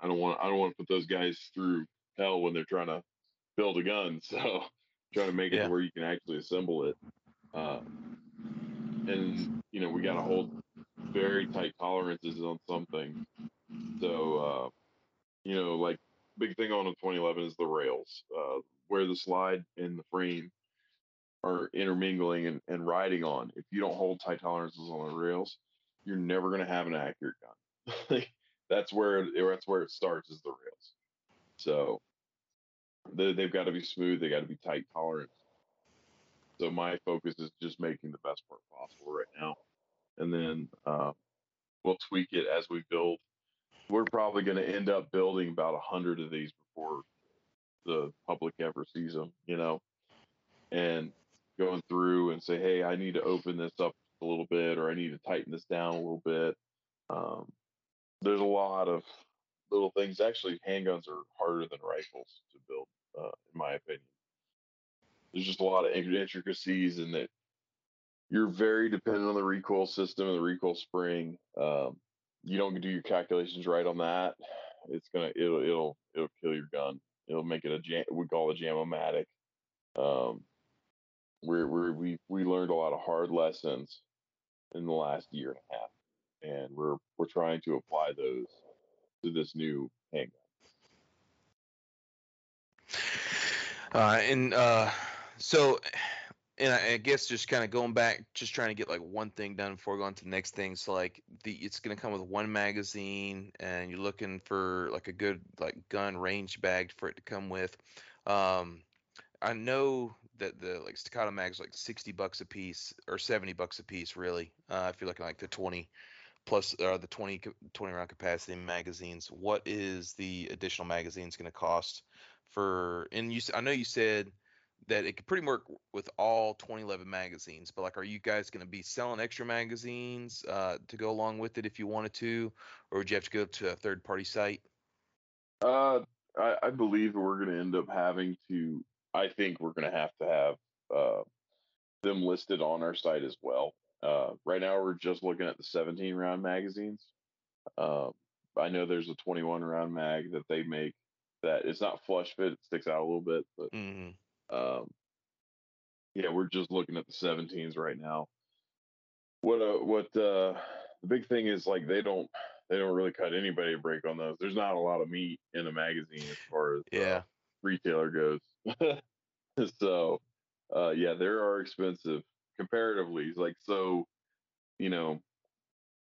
I don't want I don't want to put those guys through hell when they're trying to build a gun. <laughs> So trying to make it Yeah. where you can actually assemble it. Uh, and you know, we got to hold very tight tolerances on something. So, uh, you know, like big thing on a 2011 is the rails, uh, where the slide and the frame are intermingling and, and riding on. If you don't hold tight tolerances on the rails, you're never going to have an accurate gun. <laughs> That's where that's where it starts is the rails. So they, they've got to be smooth. They got to be tight tolerance. So my focus is just making the best part possible right now, and then uh, we'll tweak it as we build. We're probably going to end up building about a hundred of these before the public ever sees them, you know, and going through and say, hey, I need to open this up a little bit, or I need to tighten this down a little bit. Um, there's a lot of little things. Actually, handguns are harder than rifles to build, uh, in my opinion. There's just a lot of intricacies in that you're very dependent on the recoil system and the recoil spring. Um, you don't do your calculations right on that, it's gonna it'll it'll it'll kill your gun. It'll make it a jam. We call it a jamomatic. Um, we're we we learned a lot of hard lessons in the last year and a half, and we're we're trying to apply those to this new handgun. Uh, and uh, so, and I, I guess just kind of going back, just trying to get like one thing done before going to the next thing. So like the it's gonna come with one magazine, and you're looking for like a good like gun range bag for it to come with. Um, I know that the like staccato mags like 60 bucks a piece or 70 bucks a piece really. Uh, if you're looking like the 20 plus uh, the 20 20 round capacity magazines, what is the additional magazines going to cost for? And you, i know you said that it could pretty work with all 2011 magazines, but like, are you guys going to be selling extra magazines uh, to go along with it if you wanted to, or would you have to go to a third party site? Uh, I, I believe we're going to end up having to. I think we're going to have to have uh, them listed on our site as well. Uh, right now, we're just looking at the 17 round magazines. Um, I know there's a 21 round mag that they make that it's not flush fit; it sticks out a little bit. But hmm um, yeah, we're just looking at the 17s right now. What uh, what uh, the big thing is like they don't they don't really cut anybody a break on those. There's not a lot of meat in a magazine as far as uh, Yeah. retailer goes. <laughs> so, uh, yeah, they are expensive comparatively. Like, so, you know,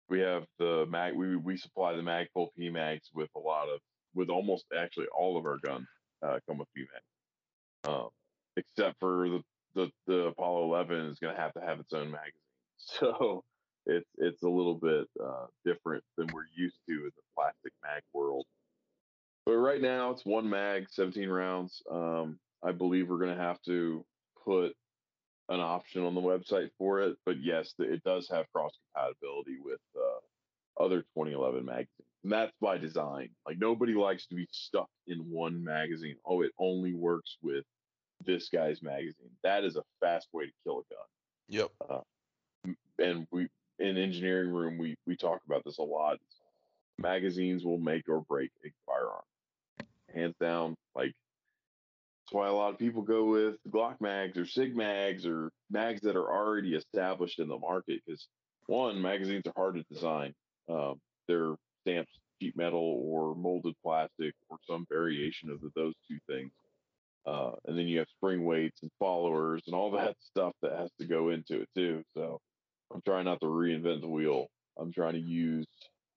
we have the mag, we, we supply the Magpul P mags with a lot of, with almost actually all of our guns uh, come with P mags, um, except for the, the, the Apollo 11 is going to have to have its own magazine. <laughs> So, it's it's a little bit uh, different than we're used to in the plastic mag world. But right now it's one mag, 17 rounds. Um, I believe we're going to have to put an option on the website for it. But yes, it does have cross compatibility with uh, other 2011 magazines. And that's by design. Like nobody likes to be stuck in one magazine. Oh, it only works with this guy's magazine. That is a fast way to kill a gun Yep. and we in engineering room we we talk about this a lot magazines will make or break a firearm hands down like that's why a lot of people go with glock mags or sig mags or mags that are already established in the market because one magazines are hard to design um, they're stamped sheet metal or molded plastic or some variation of those two things uh, and then you have spring weights and followers and all <laughs> that stuff that has to go into it too so I'm trying not to reinvent the wheel. I'm trying to use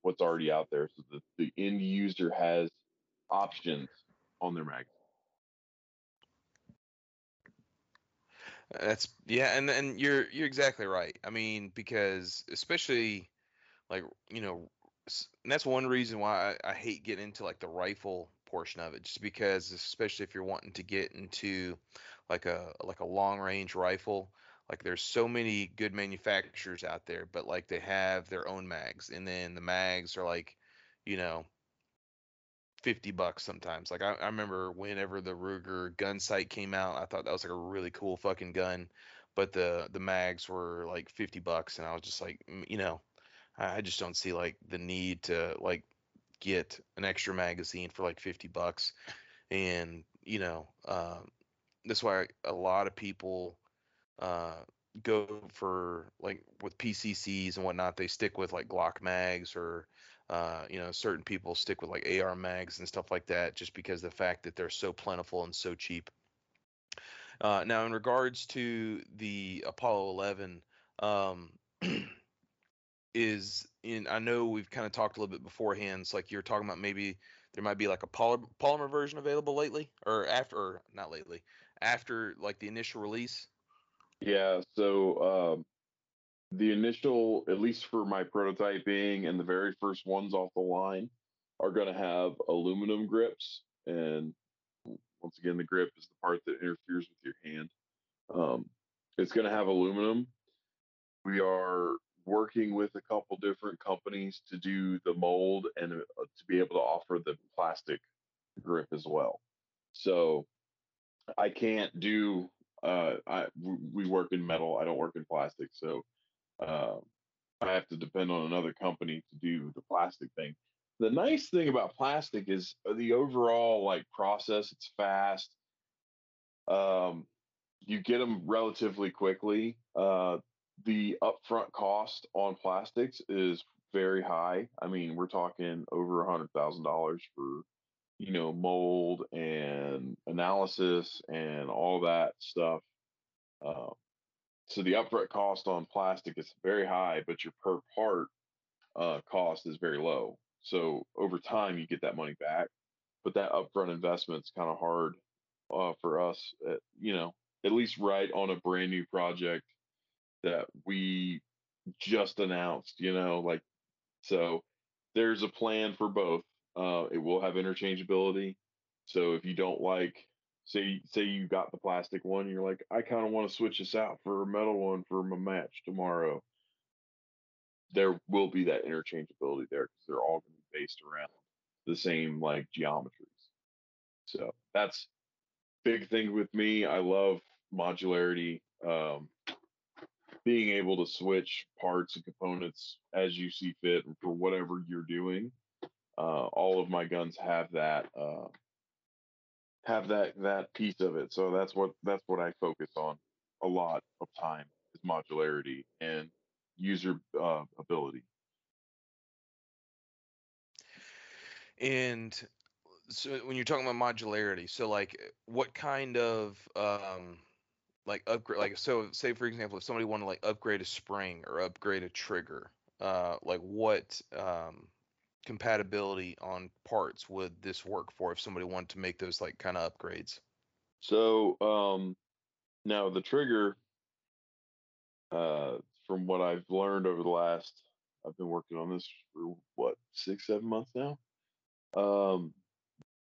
what's already out there so that the end user has options on their magazine. That's yeah, and and you're you're exactly right. I mean, because especially like you know, and that's one reason why I, I hate getting into like the rifle portion of it, just because especially if you're wanting to get into like a like a long range rifle, like there's so many good manufacturers out there, but like they have their own mags, and then the mags are like, you know, 50 bucks sometimes. Like I, I remember whenever the Ruger Gunsite came out, I thought that was like a really cool fucking gun, but the the mags were like 50 bucks and I was just like, you know, I, just don't see like the need to like get an extra magazine for like 50 bucks and, you know, um that's why a lot of people uh, go for like with PCCs and whatnot. They stick with like Glock mags or uh, you know certain people stick with like AR mags and stuff like that, just because the fact that they're so plentiful and so cheap. Uh, now, in regards to the Apollo 11, um, <clears throat> is in I know we've kind of talked a little bit beforehand. It's like you're talking about maybe there might be like a polymer, polymer version available lately or after or not lately after like the initial release. Yeah, so um, the initial, at least for my prototyping and the very first ones off the line, are going to have aluminum grips. And once again, the grip is the part that interferes with your hand. Um, it's going to have aluminum. We are working with a couple different companies to do the mold and uh, to be able to offer the plastic grip as well. So I can't do. Uh, I we work in metal. I don't work in plastic, so uh, I have to depend on another company to do the plastic thing. The nice thing about plastic is the overall like process. It's fast. Um, you get them relatively quickly. Uh, the upfront cost on plastics is very high. I mean, we're talking over a hundred thousand dollars for, you know, mold and analysis and all that stuff. Uh, so the upfront cost on plastic is very high, but your per part uh, cost is very low. So over time, you get that money back, but that upfront investment is kind of hard uh, for us. At, uh, you know, at least right on a brand new project that we just announced, you know, like so there's a plan for both. Uh, it will have interchangeability. So if you don't like, say, say you got the plastic one, you're like, I kind of want to switch this out for a metal one for my match tomorrow. There will be that interchangeability there because they're all going to be based around the same like geometries. So that's big thing with me. I love modularity. Um, being able to switch parts and components as you see fit for whatever you're doing. Uh, all of my guns have that uh, have that that piece of it. So that's what that's what I focus on a lot of time is modularity and user uh, ability. And so when you're talking about modularity, so like what kind of um, like upgrade like so say for example if somebody wanted to like upgrade a spring or upgrade a trigger uh like what um compatibility on parts would this work for if somebody wanted to make those like kind of upgrades so um now the trigger uh from what i've learned over the last i've been working on this for what six seven months now um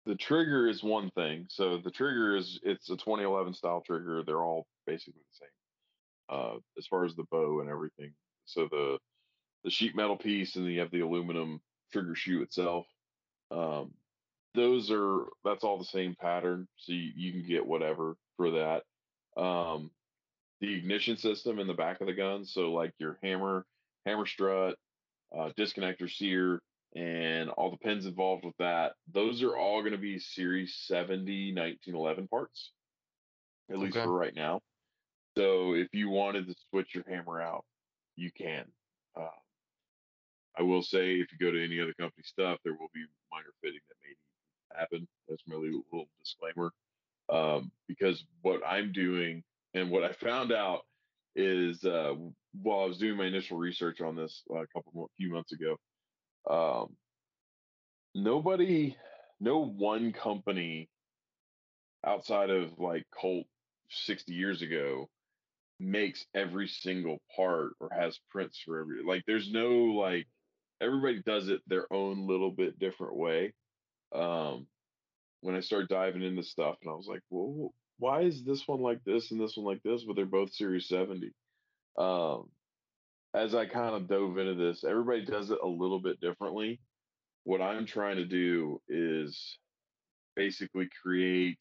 the trigger is one thing. So the trigger is it's a 2011 style trigger. They're all basically the same uh, as far as the bow and everything. So the the sheet metal piece and then you have the aluminum trigger shoe itself. Um, those are that's all the same pattern, so you, you can get whatever for that. Um, the ignition system in the back of the gun, so like your hammer, hammer strut, uh, disconnector sear, and all the pins involved with that, those are all going to be Series 70 1911 parts, at okay. least for right now. So if you wanted to switch your hammer out, you can. Uh, I will say if you go to any other company stuff, there will be minor fitting that may happen. That's merely a little disclaimer. Um, because what I'm doing and what I found out is uh, while I was doing my initial research on this uh, a couple few months ago, um, nobody, no one company outside of like Colt 60 years ago makes every single part or has prints for every like there's no like everybody does it their own little bit different way um when i started diving into stuff and i was like well why is this one like this and this one like this but they're both series 70 um as I kind of dove into this, everybody does it a little bit differently. What I'm trying to do is basically create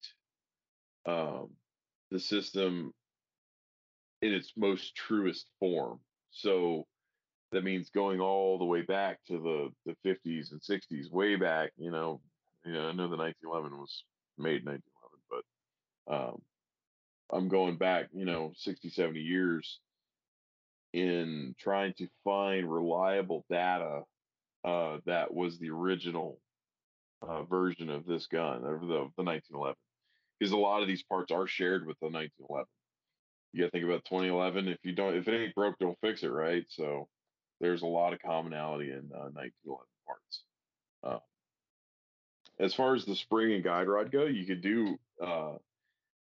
um, the system in its most truest form. So that means going all the way back to the, the 50s and 60s, way back. You know, you know, I know the 1911 was made in 1911, but um, I'm going back, you know, 60, 70 years in trying to find reliable data uh, that was the original uh, version of this gun, of the, the 1911. Because a lot of these parts are shared with the 1911. You got to think about 2011. If you don't, if it ain't broke, don't fix it, right? So there's a lot of commonality in uh, 1911 parts. Uh, as far as the spring and guide rod go, you could do uh,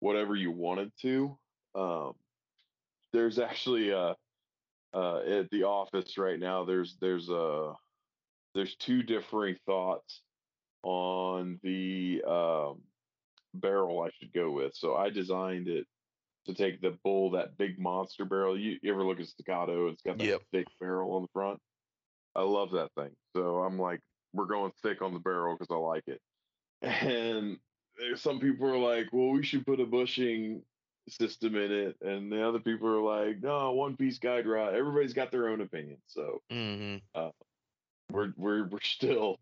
whatever you wanted to. Um, there's actually uh, uh, at the office right now. There's there's a there's two differing thoughts on the um, barrel I should go with. So I designed it to take the bull, that big monster barrel. You, you ever look at staccato? It's got that Yep. thick barrel on the front. I love that thing. So I'm like, we're going thick on the barrel because I like it. <laughs> And there's some people are like, well, we should put a bushing system in it, and the other people are like, no, one piece guide rod. Everybody's got their own opinion. So Mm-hmm. we're we're we're still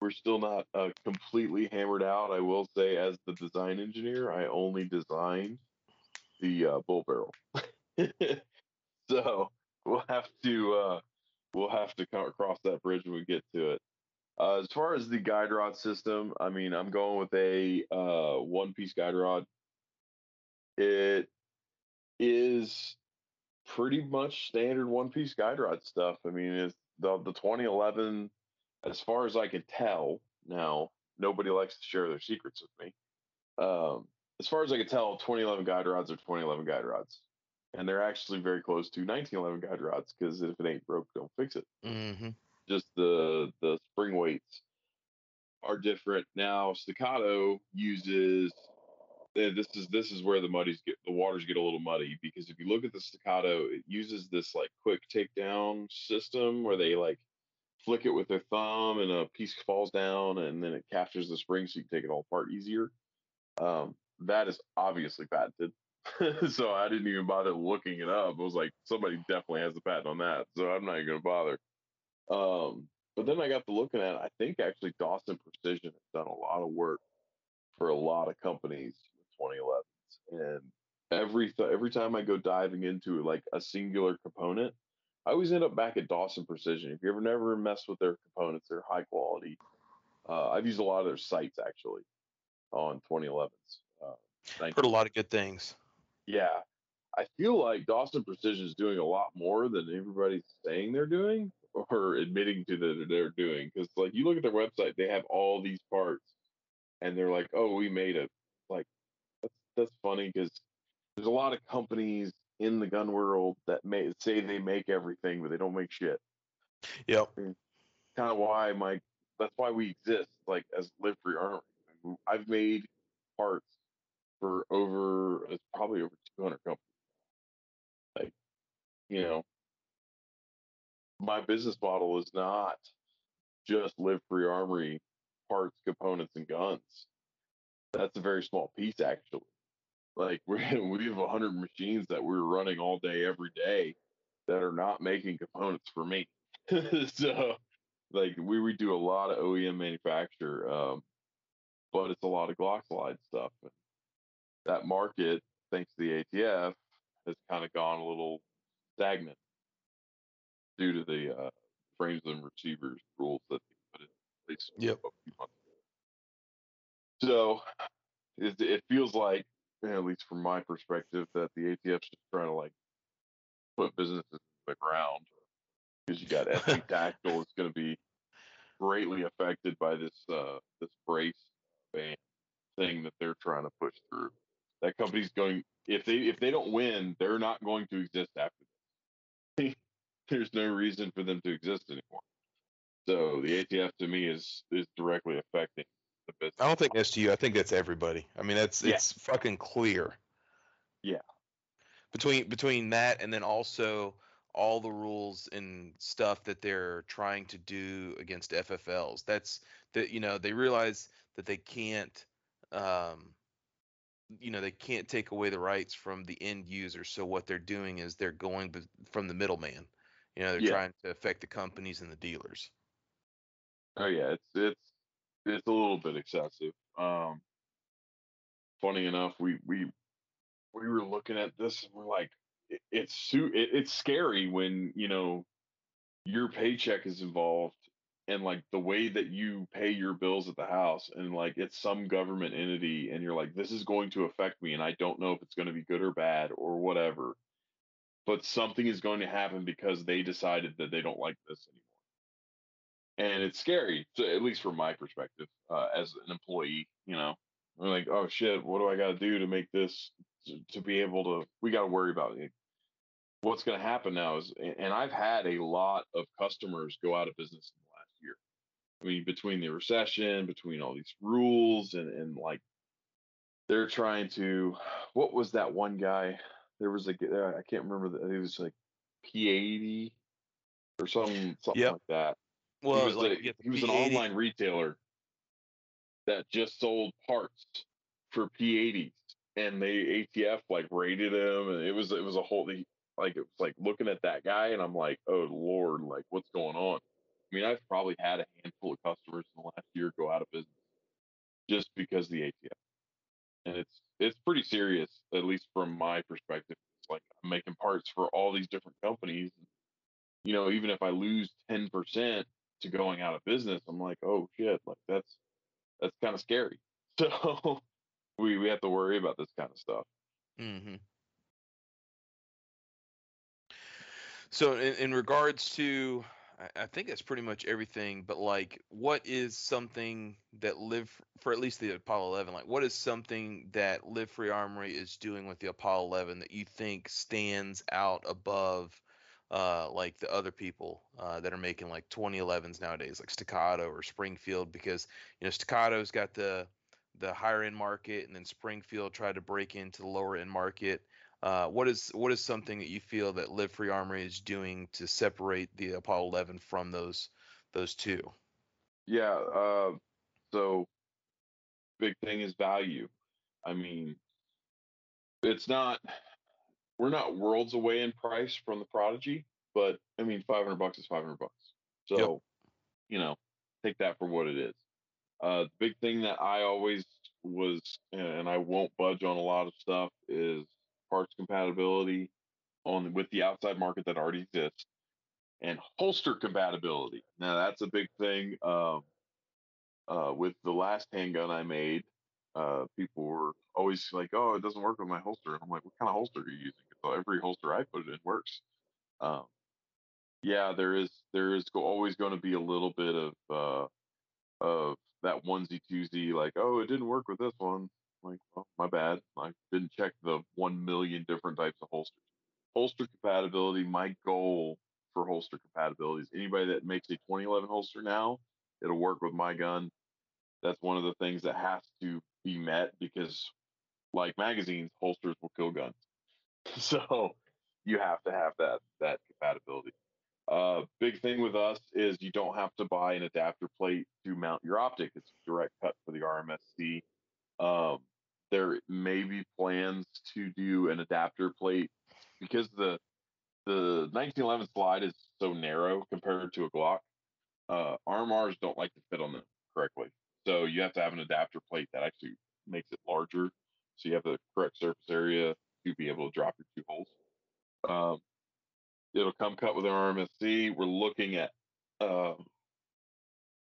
we're still not uh, completely hammered out. I will say, as the design engineer, I only designed the uh, bull barrel, <laughs> so we'll have to uh, we'll have to come across that bridge when we get to it. Uh, as far as the guide rod system, I mean, I'm going with a uh, one piece guide rod. It is pretty much standard one piece guide rod stuff. I mean, it's the the 2011 as far as I can tell, now nobody likes to share their secrets with me. Um, as far as I can tell, 2011 guide rods are 2011 guide rods, and they're actually very close to 1911 guide rods because if it ain't broke, don't fix it. Mm-hmm. Just the the spring weights are different. Now staccato uses eh, this is this is where the muddies get the waters get a little muddy because if you look at the staccato, it uses this like quick takedown system where they like flick it with their thumb and a piece falls down and then it captures the spring so you can take it all apart easier. Um, that is obviously patented. <laughs> so I didn't even bother looking it up. I was like, somebody definitely has the patent on that. So I'm not even going to bother. Um, but then I got to looking at it. I think actually Dawson Precision has done a lot of work for a lot of companies with 2011s. And every, th- every time I go diving into like a singular component, I always end up back at Dawson Precision. If you ever never messed with their components, they're high quality. Uh, I've used a lot of their sights actually on 2011s. Uh, Heard a lot of good things. yeah, I feel like Dawson Precision is doing a lot more than everybody's saying they're doing or admitting to that they're doing. Because like you look at their website, they have all these parts, and they're like, "Oh, we made it." Like that's that's funny because there's a lot of companies in the gun world that may say they make everything, but they don't make shit. Yep. Kind of why my that's why we exist, like as Live Free Armory. I've made parts for over it's probably over 200 companies. Like, you know, my business model is not just Live Free Armory parts, components, and guns. That's a very small piece, actually. Like <laughs> we we have 100 machines that we're running all day, every day, that are not making components for me. <laughs> so, like we we do a lot of OEM manufacture, um, but it's a lot of Glock slide stuff. That market, thanks to the ATF, has kind of gone a little stagnant due to the uh, frames and receivers rules that they put in place Yep. a few months ago. So it, it feels like, at least from my perspective, that the ATF's just trying to like put businesses in the ground because you got SB Tactical <laughs> is going to be greatly affected by this uh, this brace ban thing that they're trying to push through. That company's going if they if they don't win, they're not going to exist after this. <laughs> There's no reason for them to exist anymore. So the ATF to me is is directly affecting the business. I don't think that's to you. I think that's everybody. I mean, that's Yeah. it's fucking clear. Yeah. Between between that and then also all the rules and stuff that they're trying to do against FFLs. That's that you know they realize that they can't, um, you know they can't take away the rights from the end user. So what they're doing is they're going from the middleman. You know they're Yeah. trying to affect the companies and the dealers. Oh yeah, it's it's it's a little bit excessive. Um, funny enough, we we we were looking at this and we're like, it, it's su- it, it's scary when you know your paycheck is involved and like the way that you pay your bills at the house and like it's some government entity and you're like this is going to affect me and i don't know if it's going to be good or bad or whatever but something is going to happen because they decided that they don't like this anymore. And it's scary so at least from my perspective uh, as an employee you know? We're like oh shit what do i got to do to make this to, to be able to we got to worry about it. What's going to happen now is and i've had a lot of customers go out of business in i mean between the recession between all these rules and and like they're trying to <sighs> what was that one guy there was a uh, can't remember the, it was like p80 or something something Yep. like that Well, he was, like, a- he was an online retailer that just sold parts for P80s, and they ATF like rated him, and it was it was a whole like it was like looking at that guy, and I'm like, oh lord, like what's going on? I mean, I've probably had a handful of customers in the last year go out of business just because of the ATF, and it's it's pretty serious, at least from my perspective. It's like I'm making parts for all these different companies. You know, even if I lose ten percent to going out of business, I'm like, oh shit, like that's that's kind of scary. <laughs> So we we have to worry about this kind of stuff. hmm So in, in regards to, I, think that's pretty much everything. But like, what is something that live for at least the Apollo 11? Like, what is something that Live Free Armory is doing with the Apollo 11 that you think stands out above? Uh, like the other people uh, that are making like 2011s nowadays, like Staccato or Springfield, because you know Staccato's got the the higher end market, and then Springfield tried to break into the lower end market. Uh, what is what is something that you feel that Live Free Armory is doing to separate the Apollo 11 from those those two? Yeah. Uh, so big thing is value. I mean, it's not we're not worlds away in price from the Prodigy, but I mean, 500 bucks is 500 bucks. So, you know, take that for what it is. Uh, the big thing that I always was, and I won't budge on a lot of stuff, is parts compatibility on with the outside market that already exists, and holster compatibility. Now that's a big thing. Um, uh, with the last handgun I made, uh, people were always like, "Oh, it doesn't work with my holster." And I'm like, "What kind of holster are you using?" So every holster I put it in works. Um, yeah, there is there is always going to be a little bit of uh, of that onesie twosie, like, "Oh, it didn't work with this one." Like, well, my bad. I didn't check the one million different types of holsters. Holster compatibility. My goal for holster compatibility is anybody that makes a 2011 holster now, it'll work with my gun that's one of the things that has to be met because like magazines holsters will kill guns <laughs> so you have to have that that compatibility uh big thing with us is you don't have to buy an adapter plate to mount your optic it's direct cut for the rmsc um there may be plans to do an adapter plate because the the 1911 slide is so narrow compared to a glock uh rmrs don't like to fit on them correctly so you have to have an adapter plate that actually makes it larger. So you have the correct surface area to be able to drop your two holes. Um, it'll come cut with an RMSC. We're looking at uh,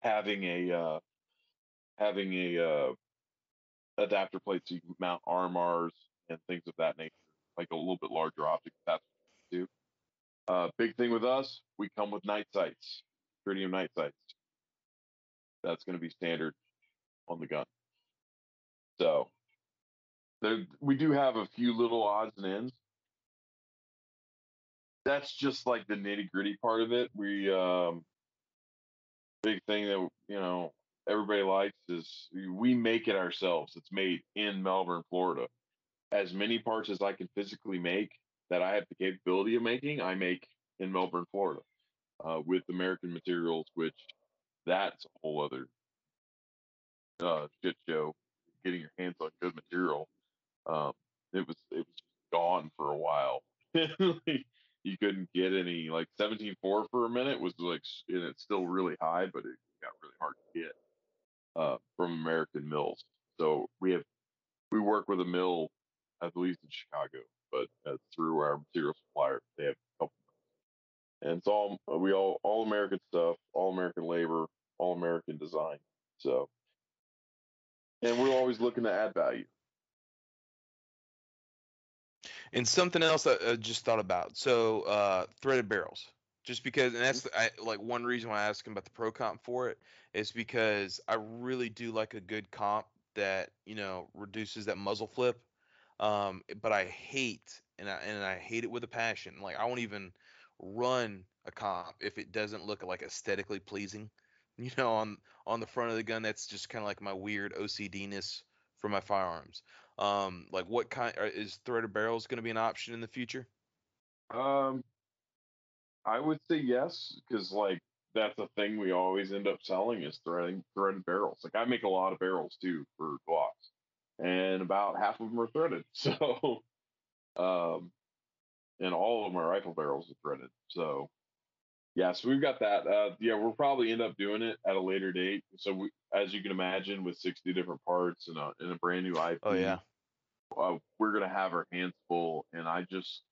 having a uh, having a uh, adapter plates you can mount RMRs and things of that nature, like a little bit larger optic. That's what we do. Uh, big thing with us, we come with night sights, tritium night sights. That's going to be standard on the gun. So there, we do have a few little odds and ends. That's just like the nitty gritty part of it. We, um, big thing that, you know, everybody likes is we make it ourselves. It's made in Melbourne, Florida. As many parts as I can physically make that I have the capability of making, I make in Melbourne, Florida, uh, with American materials, which that's a whole other uh, shit show. Getting your hands on good material um, it was it was gone for a while. <laughs> you couldn't get any like 17.4 for a minute was like and it's still really high, but it got really hard to get uh, from American mills. So we have we work with a mill believe it's in Chicago, but uh, through our material supplier, they have a couple. And it's all we all all American stuff, all American labor, all American design. So, and we're always looking to add value. And something else I, I just thought about. So uh, threaded barrels, just because, and that's I, like one reason why I asked him about the pro comp for it is because I really do like a good comp that you know reduces that muzzle flip. Um, but I hate and I and I hate it with a passion. Like I won't even run a comp if it doesn't look like aesthetically pleasing. <laughs> You know, on on the front of the gun, that's just kind of like my weird OCDness for my firearms. Um, like what kind is threaded barrels going to be an option in the future? Um, I would say yes, because like that's a thing we always end up selling is threading threaded barrels. Like I make a lot of barrels too for Glocks, and about half of them are threaded. <laughs> So, um, and all of my rifle barrels are threaded. So, yeah, so we've got that. Uh, yeah, we'll probably end up doing it at a later date. So, we, as you can imagine, with 60 different parts and a, and a brand new IP, oh yeah, uh, we're gonna have our hands full. And I just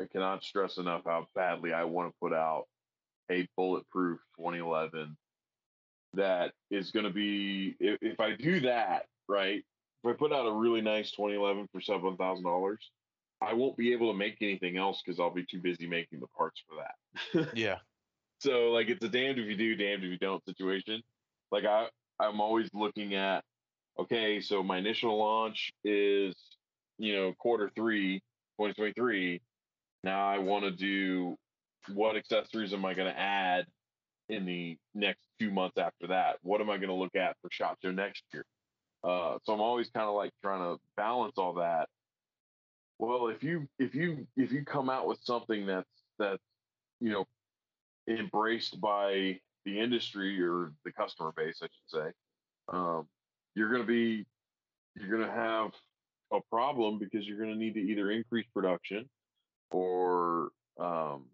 I cannot stress enough how badly I want to put out a bulletproof 2011 that is going to be if, if I do that right. If I put out a really nice 2011 for seven thousand dollars, I won't be able to make anything else because I'll be too busy making the parts for that. <laughs> yeah. So like it's a damned if you do, damned if you don't situation. Like I I'm always looking at okay, so my initial launch is you know quarter three 2023. Now I want to do what accessories am I going to add in the next two months after that? What am I going to look at for shot show next year? Uh, so I'm always kind of like trying to balance all that. Well, if you if you if you come out with something that's that's you know embraced by the industry or the customer base, I should say, um, you're going to be you're going to have a problem because you're going to need to either increase production or um,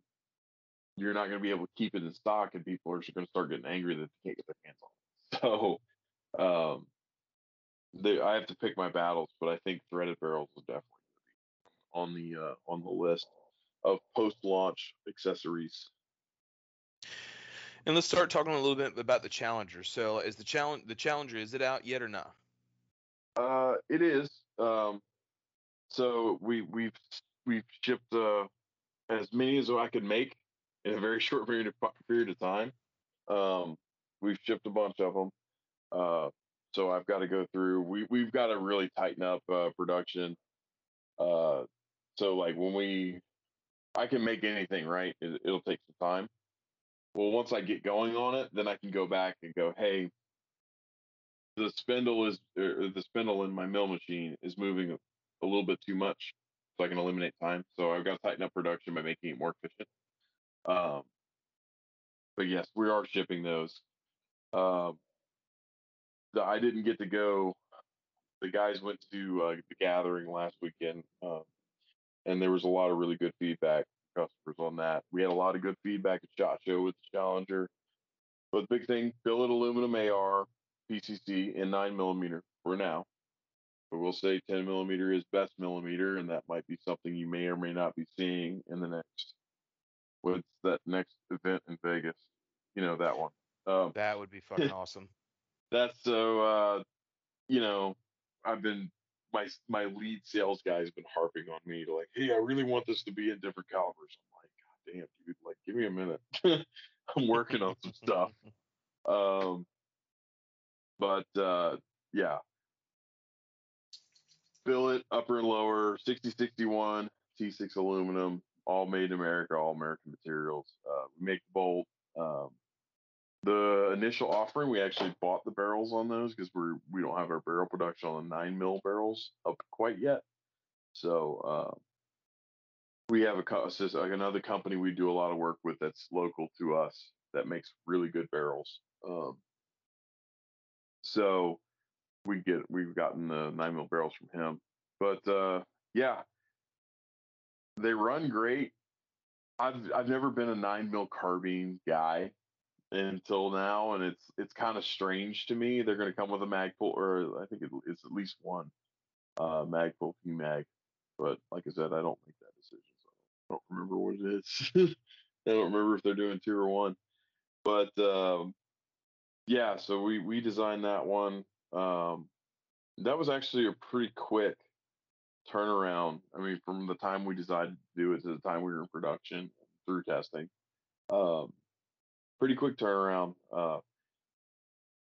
you're not going to be able to keep it in stock, and people are just going to start getting angry that they can't get their hands on it. <laughs> So, um, they, I have to pick my battles, but I think threaded barrels is definitely on the uh, on the list of post-launch accessories. And let's start talking a little bit about the Challenger. So, is the challenge the Challenger is it out yet or not? Uh, it is. Um, so we we've we've shipped uh, as many as I could make in a very <laughs> short period of period of time. Um, we've shipped a bunch of them, uh, so I've got to go through. We we've got to really tighten up uh, production. Uh, so like when we, I can make anything right. It, it'll take some time. Well, once I get going on it, then I can go back and go, hey, the spindle is er, the spindle in my mill machine is moving a little bit too much so I can eliminate time. So I've got to tighten up production by making it more efficient. Um, but yes, we are shipping those. Um, the, I didn't get to go. The guys went to uh, the gathering last weekend, um, and there was a lot of really good feedback from customers on that. We had a lot of good feedback at Shot Show with the Challenger. But the big thing, billet aluminum AR, PCC, in nine millimeter for now. But we'll say 10 millimeter is best millimeter, and that might be something you may or may not be seeing in the next what's that next event in Vegas? You know that one. Um, that would be fucking <laughs> awesome. That's so. Uh, you know, I've been my my lead sales guy's been harping on me to like, hey, I really want this to be in different calibers. I'm like, God damn, dude, like, give me a minute. <laughs> I'm working on some stuff. <laughs> Um, but uh, yeah, billet upper and lower 6061 T6 aluminum all made in America, all American materials. Uh, we make the bolt. Um, the initial offering, we actually bought the barrels on those because we're we don't have our barrel production on the nine mil barrels up quite yet. So uh, we have a another company we do a lot of work with that's local to us that makes really good barrels. Um, so we get we've gotten the nine mil barrels from him. But uh, yeah, they run great. I've I've never been a nine mil carbine guy until now, and it's it's kind of strange to me. They're going to come with a Magpul, or I think it, it's at least one. uh, Magpul PMag. But like I said, I don't make that decision, so I don't remember what it is. <laughs> I don't remember if they're doing two or one. But um, yeah, so we we designed that one. Um, that was actually a pretty quick turnaround. I mean, from the time we decided to do it to the time we were in production through testing, um, pretty quick turnaround. Uh,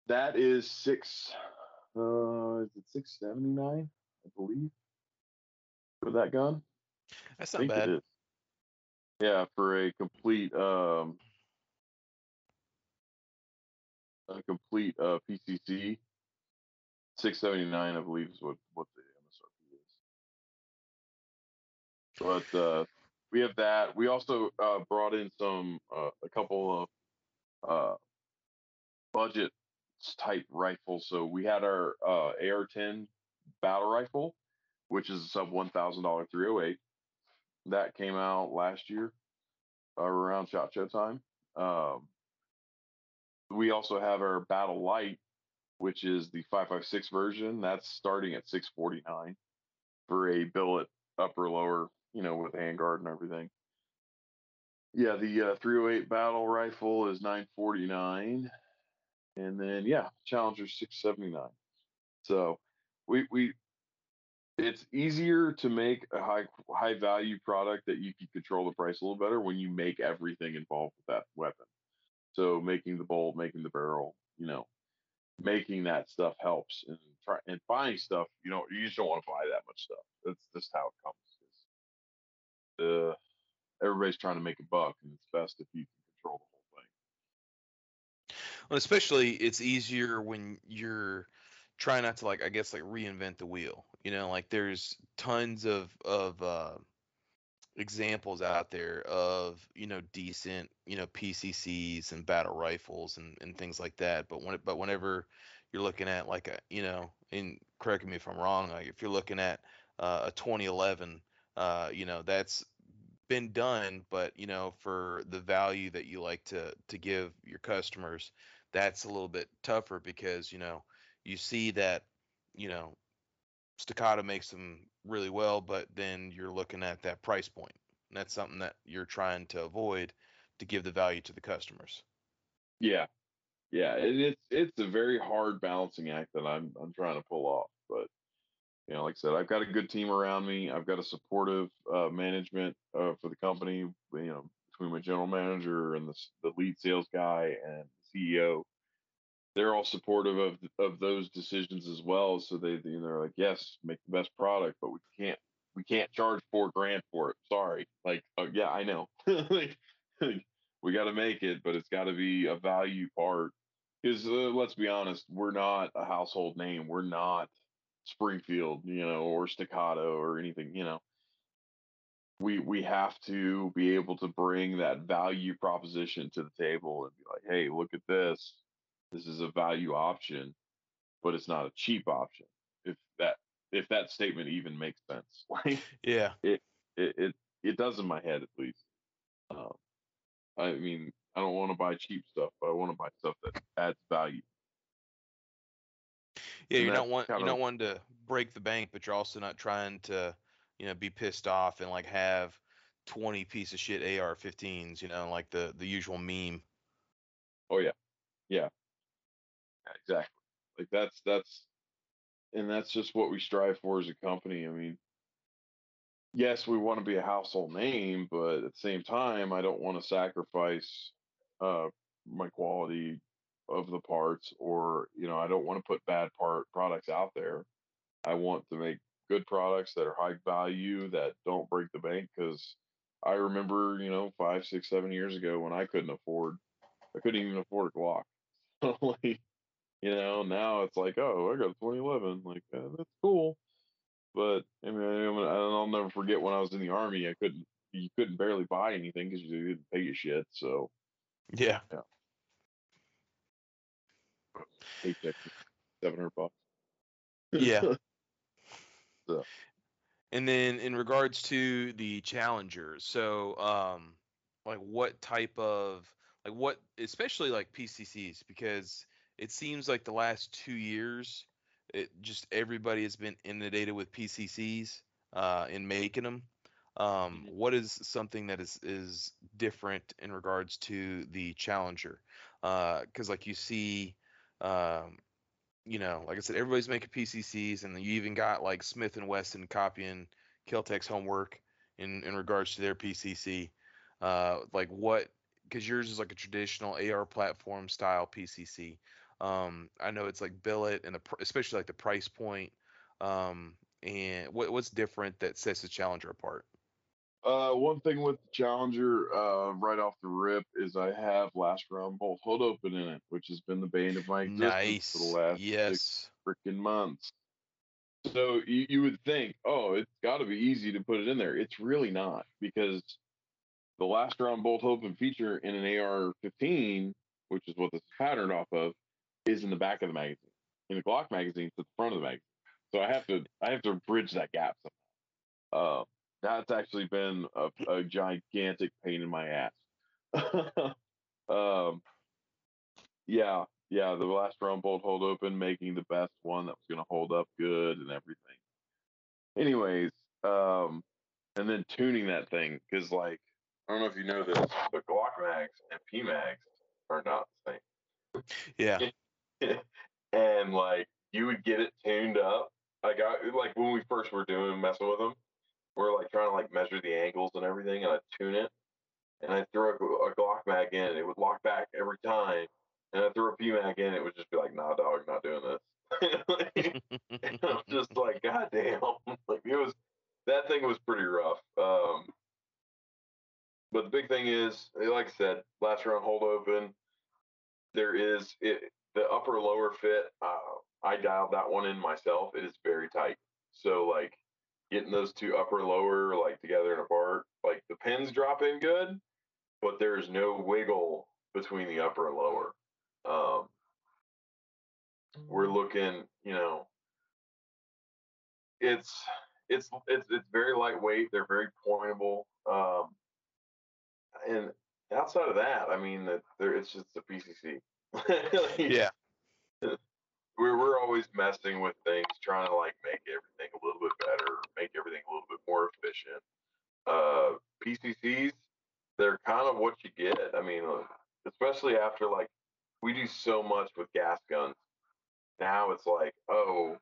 that is six. Uh, is it six seventy nine? I believe for that gun. That's not bad. Yeah, for a complete um, a complete uh, PCC, six seventy nine, I believe, is what what the But uh, we have that. We also uh, brought in some uh, a couple of uh, budget type rifles. So we had our uh, AR-10 battle rifle, which is a sub one thousand dollar 308. That came out last year uh, around Shot Show time. Um, we also have our Battle Light, which is the 556 version. That's starting at 649 for a billet upper lower, you know, with handguard and everything. Yeah, the uh, 308 battle rifle is 949, and then yeah, Challenger 679. So we we it's easier to make a high high value product that you can control the price a little better when you make everything involved with that weapon. So making the bolt, making the barrel, you know, making that stuff helps. And try and buying stuff, you know, you just don't want to buy that much stuff. That's just how it comes. Everybody's trying to make a buck, and it's best if you can control the whole thing. Well, especially it's easier when you're trying not to like I guess like reinvent the wheel. You know, like there's tons of of uh, examples out there of you know decent you know PCCs and battle rifles and, and things like that. But when but whenever you're looking at like a you know, and correct me if I'm wrong, like if you're looking at uh, a 2011, uh, you know that's been done, but you know for the value that you like to to give your customers, that's a little bit tougher because you know you see that you know staccato makes them really well, but then you're looking at that price point. And that's something that you're trying to avoid to give the value to the customers. Yeah. Yeah, it, it's it's a very hard balancing act that I'm I'm trying to pull off, but you know, like I said, I've got a good team around me. I've got a supportive uh, management uh, for the company. You know, between my general manager and the, the lead sales guy and CEO, they're all supportive of of those decisions as well. So they they're like, yes, make the best product, but we can't we can't charge four grand for it. Sorry, like uh, yeah, I know, <laughs> like, we got to make it, but it's got to be a value part. Because uh, let's be honest, we're not a household name. We're not Springfield, you know, or Staccato or anything, you know. We we have to be able to bring that value proposition to the table and be like, hey, look at this this is a value option, but it's not a cheap option. If that if that statement even makes sense, <laughs> like yeah, it it it, it does in my head at least. Um, I mean, I don't want to buy cheap stuff, but I want to buy stuff that adds value. Yeah, you're not want you're not wanting to break the bank, but you're also not trying to, you know, be pissed off and like have 20 piece of shit AR-15s, you know, like the the usual meme. Oh yeah, yeah exactly. Like that's that's and that's just what we strive for as a company. I mean, yes, we want to be a household name, but at the same time, I don't want to sacrifice uh, my quality of the parts, or you know, I don't want to put bad part products out there. I want to make good products that are high value that don't break the bank. Because I remember, you know, five, six, seven years ago when I couldn't afford, I couldn't even afford a Glock. <laughs> like, you know, now it's like, oh, I got a 2011. Like, uh, that's cool. But I mean, I will never forget when I was in the army, I couldn't, you couldn't barely buy anything because you didn't pay your shit. So, yeah. Yeah. Paycheck, 700 bucks. Yeah. <laughs> so. And then in regards to the challengers, so, um, like what type of, like what, especially like PCCs, because it seems like the last two years it just everybody has been inundated with PCCs uh, in making them. Um, Mhm. what is something that is is different in regards to the Challenger? Because like you see, um, you know, like I said, everybody's making PCCs, and you even got like Smith and Wesson copying Kel-Tec's homework in in regards to their PCC. Uh, like what? Because yours is like a traditional AR platform style PCC. Um, I know it's like billet and the, pr- especially like the price point. Um, and what what's different that sets the Challenger apart? Uh, one thing with the Challenger, uh, right off the rip, is I have last round bolt hold open in it, which has been the bane of my existence for the Nice. last six Yes. freaking months. So you, you would think, oh, it's got to be easy to put it in there. It's really not because the last round bolt open feature in an AR-15, which is what this is patterned off of, is in the back of the magazine. In the Glock magazine, it's at the front of the magazine. So I have to I have to bridge that gap somehow. Uh, that's actually been a, a gigantic pain in my ass. <laughs> um, yeah, yeah, the last round bolt hold open, making the best one that was going to hold up good and everything. Anyways, um, and then tuning that thing because, like, I don't know if you know this, but Glock mags and P mags are not the same. Yeah. <laughs> and like, you would get it tuned up. Like, I like when we first were doing messing with them, we're like trying to like measure the angles and everything, and I tune it, and I throw a, a Glock mag in, it would lock back every time, and I throw a P mag in, it would just be like, nah, dog, not doing this. And <laughs> I'm <laughs> just like, God damn. <laughs> Like it was that thing was pretty rough. Um but the big thing is, like I said, last round hold open. There is it the upper lower fit, uh, I dialed that one in myself. It is very tight. So like getting those two upper lower like together and apart, like the pins drop in good, but there is no wiggle between the upper and lower. Um we're looking, you know, it's it's it's it's very lightweight. They're very pointable, um, and outside of that, I mean, that there it's just a PCC. <laughs> yeah. We're we're always messing with things, trying to like make everything a little bit better, make everything a little bit more efficient. Uh, PCCs, they're kind of what you get. I mean, uh, especially after like we do so much with gas guns. Now it's like, oh,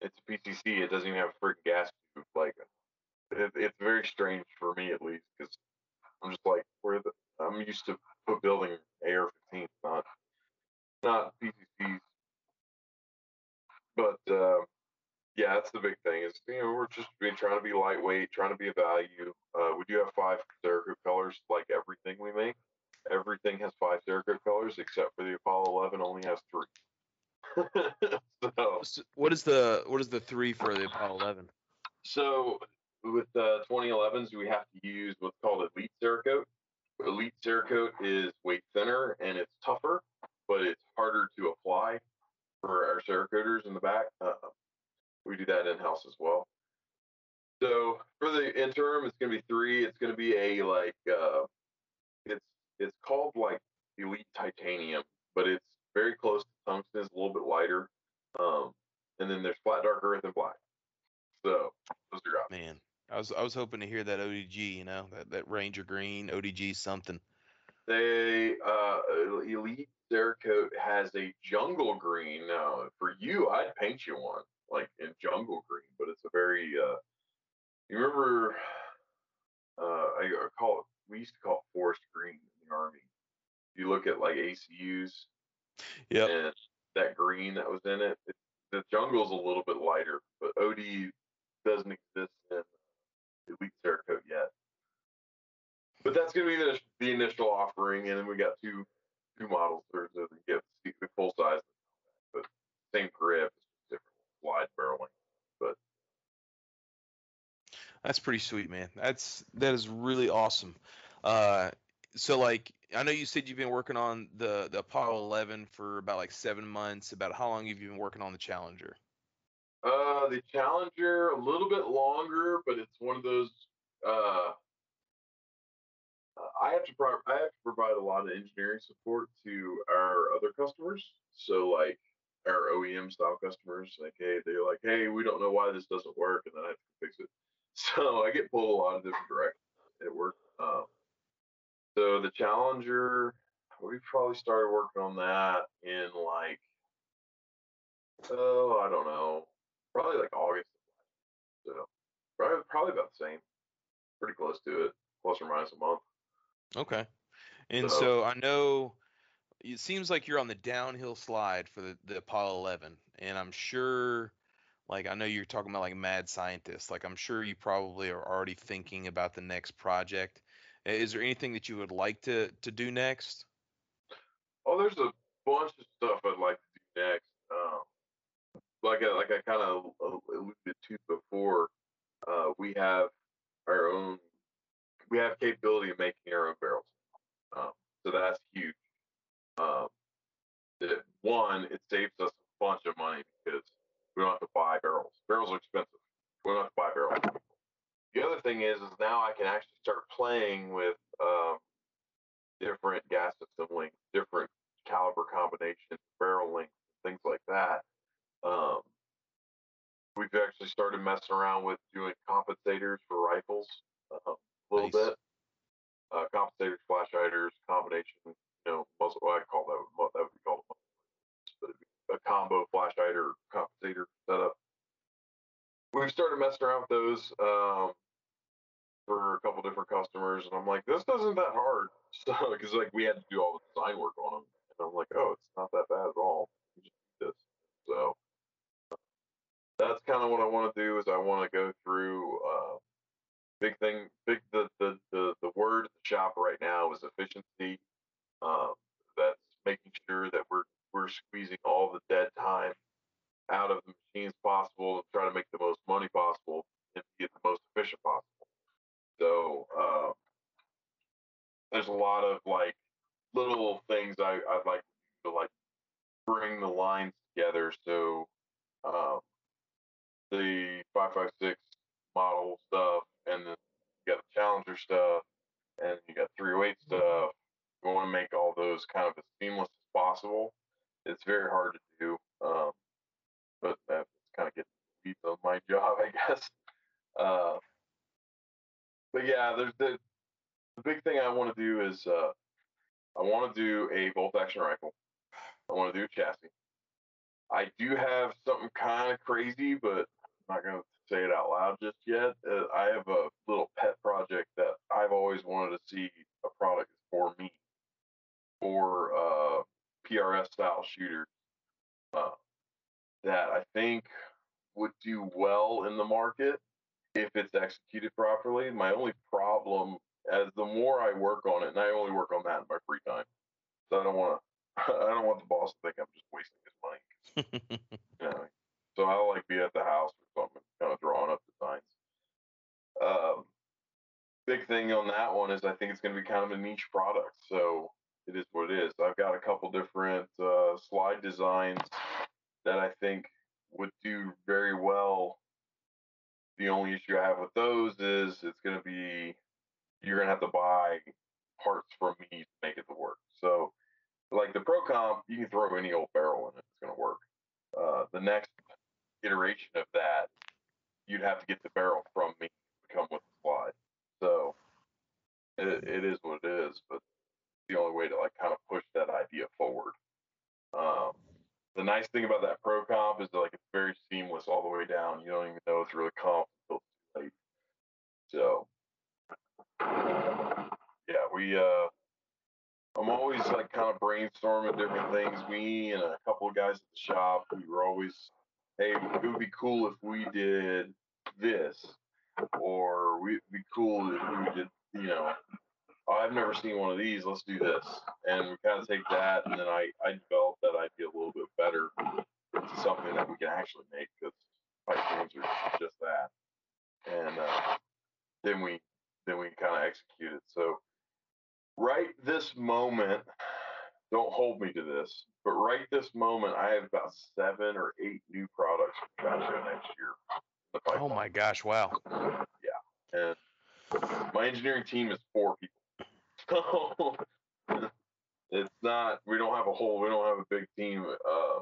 it's a PCC. It doesn't even have a freaking gas tube. Like, it, it's very strange for me at least because I'm just like, where the I'm used to building AR-15s, not not PCCs. But uh, yeah, that's the big thing. Is you know we're just been trying to be lightweight, trying to be a value. Uh, we do have five Cerakote colors, like everything we make. Everything has five Cerakote colors except for the Apollo 11 only has three. <laughs> so, So what is the what is the three for the Apollo 11? so with uh, 2011s, we have to use what's called Elite Cerakote. Elite Cerakote is way thinner and it's tougher, but it's harder to apply for our Cerakoters in the back. Uh, we do that in house as well. So for the interim, it's going to be three. It's going to be a like uh, it's it's called like Elite Titanium, but it's very close to tungsten. It's a little bit lighter. Um, and then there's flat dark earth and black. So those are options. Man, I was I was hoping to hear that ODG, you know, that, that Ranger Green, ODG something. They uh, Elite Cerakote has a jungle green. Now, for you, I'd paint you one like in jungle green, but it's a very. Uh, you remember? Uh, I, I call it. We used to call it forest green in the army. You look at like ACUs Yep. and that green that was in it. it the jungle's a little bit lighter, but OD doesn't exist in Elite Cerakote yet. But that's going to be the, the initial offering, and then we got two two models. There's the, the, the full size, but same grip, different wide barreling. But That's pretty sweet, man. That's that is really awesome. Uh, so like I know you said you've been working on the the Apollo 11 for about like seven months. About how long have you been working on the Challenger? uh, the Challenger a little bit longer, but it's one of those. Uh, I have to pro- I have to provide a lot of engineering support to our other customers. So like our OEM style customers. Like, hey, they're like, hey, we don't know why this doesn't work, and then I have to fix it. <laughs> So I get pulled a lot of different directions at work. Um, so the Challenger, we probably started working on that in like, oh, I don't know, probably like August. So probably, probably about the same, pretty close to it, plus or minus a month. Okay. And So- so I know it seems like you're on the downhill slide for the, the Apollo 11, and I'm sure, like I know you're talking about like mad scientists. Like I'm sure you probably are already thinking about the next project. Is there anything that you would like to to do next? Oh, there's a bunch of stuff I'd like to do next. Um, like I, like I kind of alluded to before, uh, we have our own, we have capability of making our own barrels. Um, so that's huge. Um, that one, it saves us a bunch of money because we don't have to buy barrels. Barrels are expensive. We don't have to buy barrels. The other thing is, is now I can actually start playing with um, different gas system lengths, different caliber combinations, barrel lengths, things like that. Um, we've actually started messing around with doing compensators for rifles uh, a little Nice. bit. Uh, compensators, flash hiders, combination, you know, muzzle. Well, I call that that would be called a muzzle, but be a combo flash hider compensator setup. We've started messing around with those um, for a couple different customers, and I'm like, this isn't that hard. <laughs> So, because like we had to do all the design work on them, and I'm like, oh, it's not that bad at all. You just do this. So that's kind of what I want to do. Is I want to go through. Uh, big thing, big the, the the the word at the shop right now is efficiency. Um, that's making sure that we're we're squeezing all the dead time out of the machines possible to try to make the most money possible and get the most efficient possible. So um, there's a lot of like little things I, I'd like to like bring the lines together. So um, the 556 model stuff, and then you got the Challenger stuff, and you got 308 stuff. We want to make all those kind of as seamless as possible. It's very hard to do, um, but that's kind of getting weeds on my <laughs> job, I guess. Uh, but yeah, there's the the big thing I want to do is uh, I want to do a bolt action rifle. I want to do a chassis. I do have something kind of crazy, but I'm not going to say it out loud just yet. Uh, I have a little pet project that I've always wanted to see a product for me for uh, PRS style shooters uh, that I think would do well in the market if it's executed properly. My only problem, as the more I work on it, and I only work on that in my free time, so I don't want to. <laughs> I don't want the boss to think I'm just wasting his money. <laughs> You know, so I'll like be at the house or something, kind of drawing up designs. Um, big thing on that one is I think it's going to be kind of a niche product, so it is what it is. I've got a couple different uh, slide designs that I think would do very well. The only issue I have with those is it's going to be you're going to have to buy parts from me to make it to work. So, like the Pro Comp, you can throw any old barrel in it; it's going to work. Uh, the next iteration of that, you'd have to get the barrel from me to come with the slide. So it, it is what it is, but the only way to like kind of push that idea forward. Um, the nice thing about that Pro Comp is that like it's very seamless all the way down. You don't even know it's really comp until late. So yeah, we uh I'm always like kind of brainstorming different things. Me and a couple of guys at the shop, we were always, hey, it would be cool if we did this, or we, it'd be cool if we did, you know, oh, I've never seen one of these. Let's do this, and we kind of take that, and then I I developed that idea a little bit better into something that we can actually make because pipe dreams are just that, and uh, then we then we kind of execute it. So right this moment, don't hold me to this, but right this moment, I have about seven or eight new products coming out next year. oh my gosh! Wow. Yeah, and my engineering team is four people. <laughs> So it's not, we don't have a whole, we don't have a big team. Uh,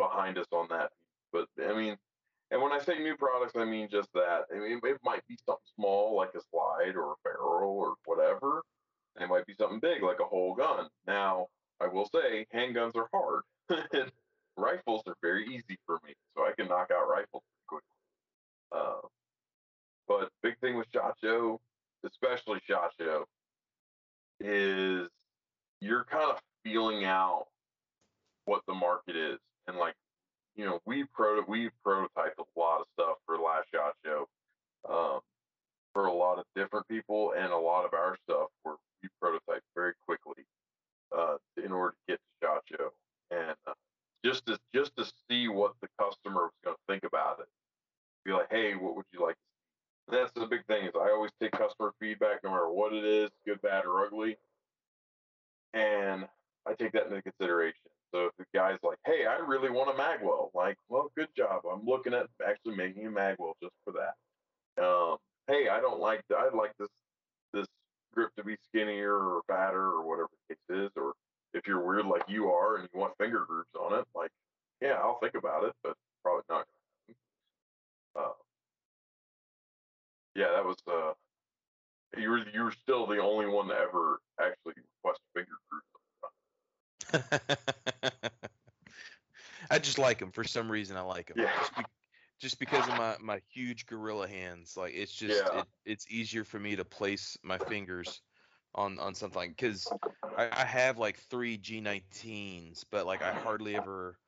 behind us on that. But I mean, and when I say new products, I mean just that. I mean, it might be something small like a slide or a barrel or whatever. And it might be something big like a whole gun. Now, I will say handguns are hard. <laughs> rifles are very easy for me, so I can knock out rifles quickly. Uh, but big thing with Shot Show, especially Shot Show, is you're kind of feeling out what the market is and like you know, we pro we prototyped a lot of stuff for Last Shot Show um, for a lot of different people, and a lot of our stuff were we prototyped very quickly uh, in order to get to Shot Show, and uh, just to just to see what the customer was going to think about it. Be like, hey, what would you like? That's the big thing is I always take customer feedback, no matter what it is, good, bad, or ugly, and I take that into consideration. So if the guy's like, "Hey, I really want a magwell," like, well, good job. I'm looking at actually making a magwell just for that. Um, hey, I don't like. I'd like this this grip to be skinnier or fatter or whatever the case is. Or if you're weird like you are and you want finger grooves on it, like, yeah, I'll think about it, but probably not. Uh, yeah, that was. Uh, you were you were still the only one to ever actually request finger grooves <laughs> I just like them for some reason. I like them. Yeah. Just, just because of my, my huge gorilla hands. Like it's just Yeah. it, it's easier for me to place my fingers on on something because I, I have like three G19s, but like I hardly ever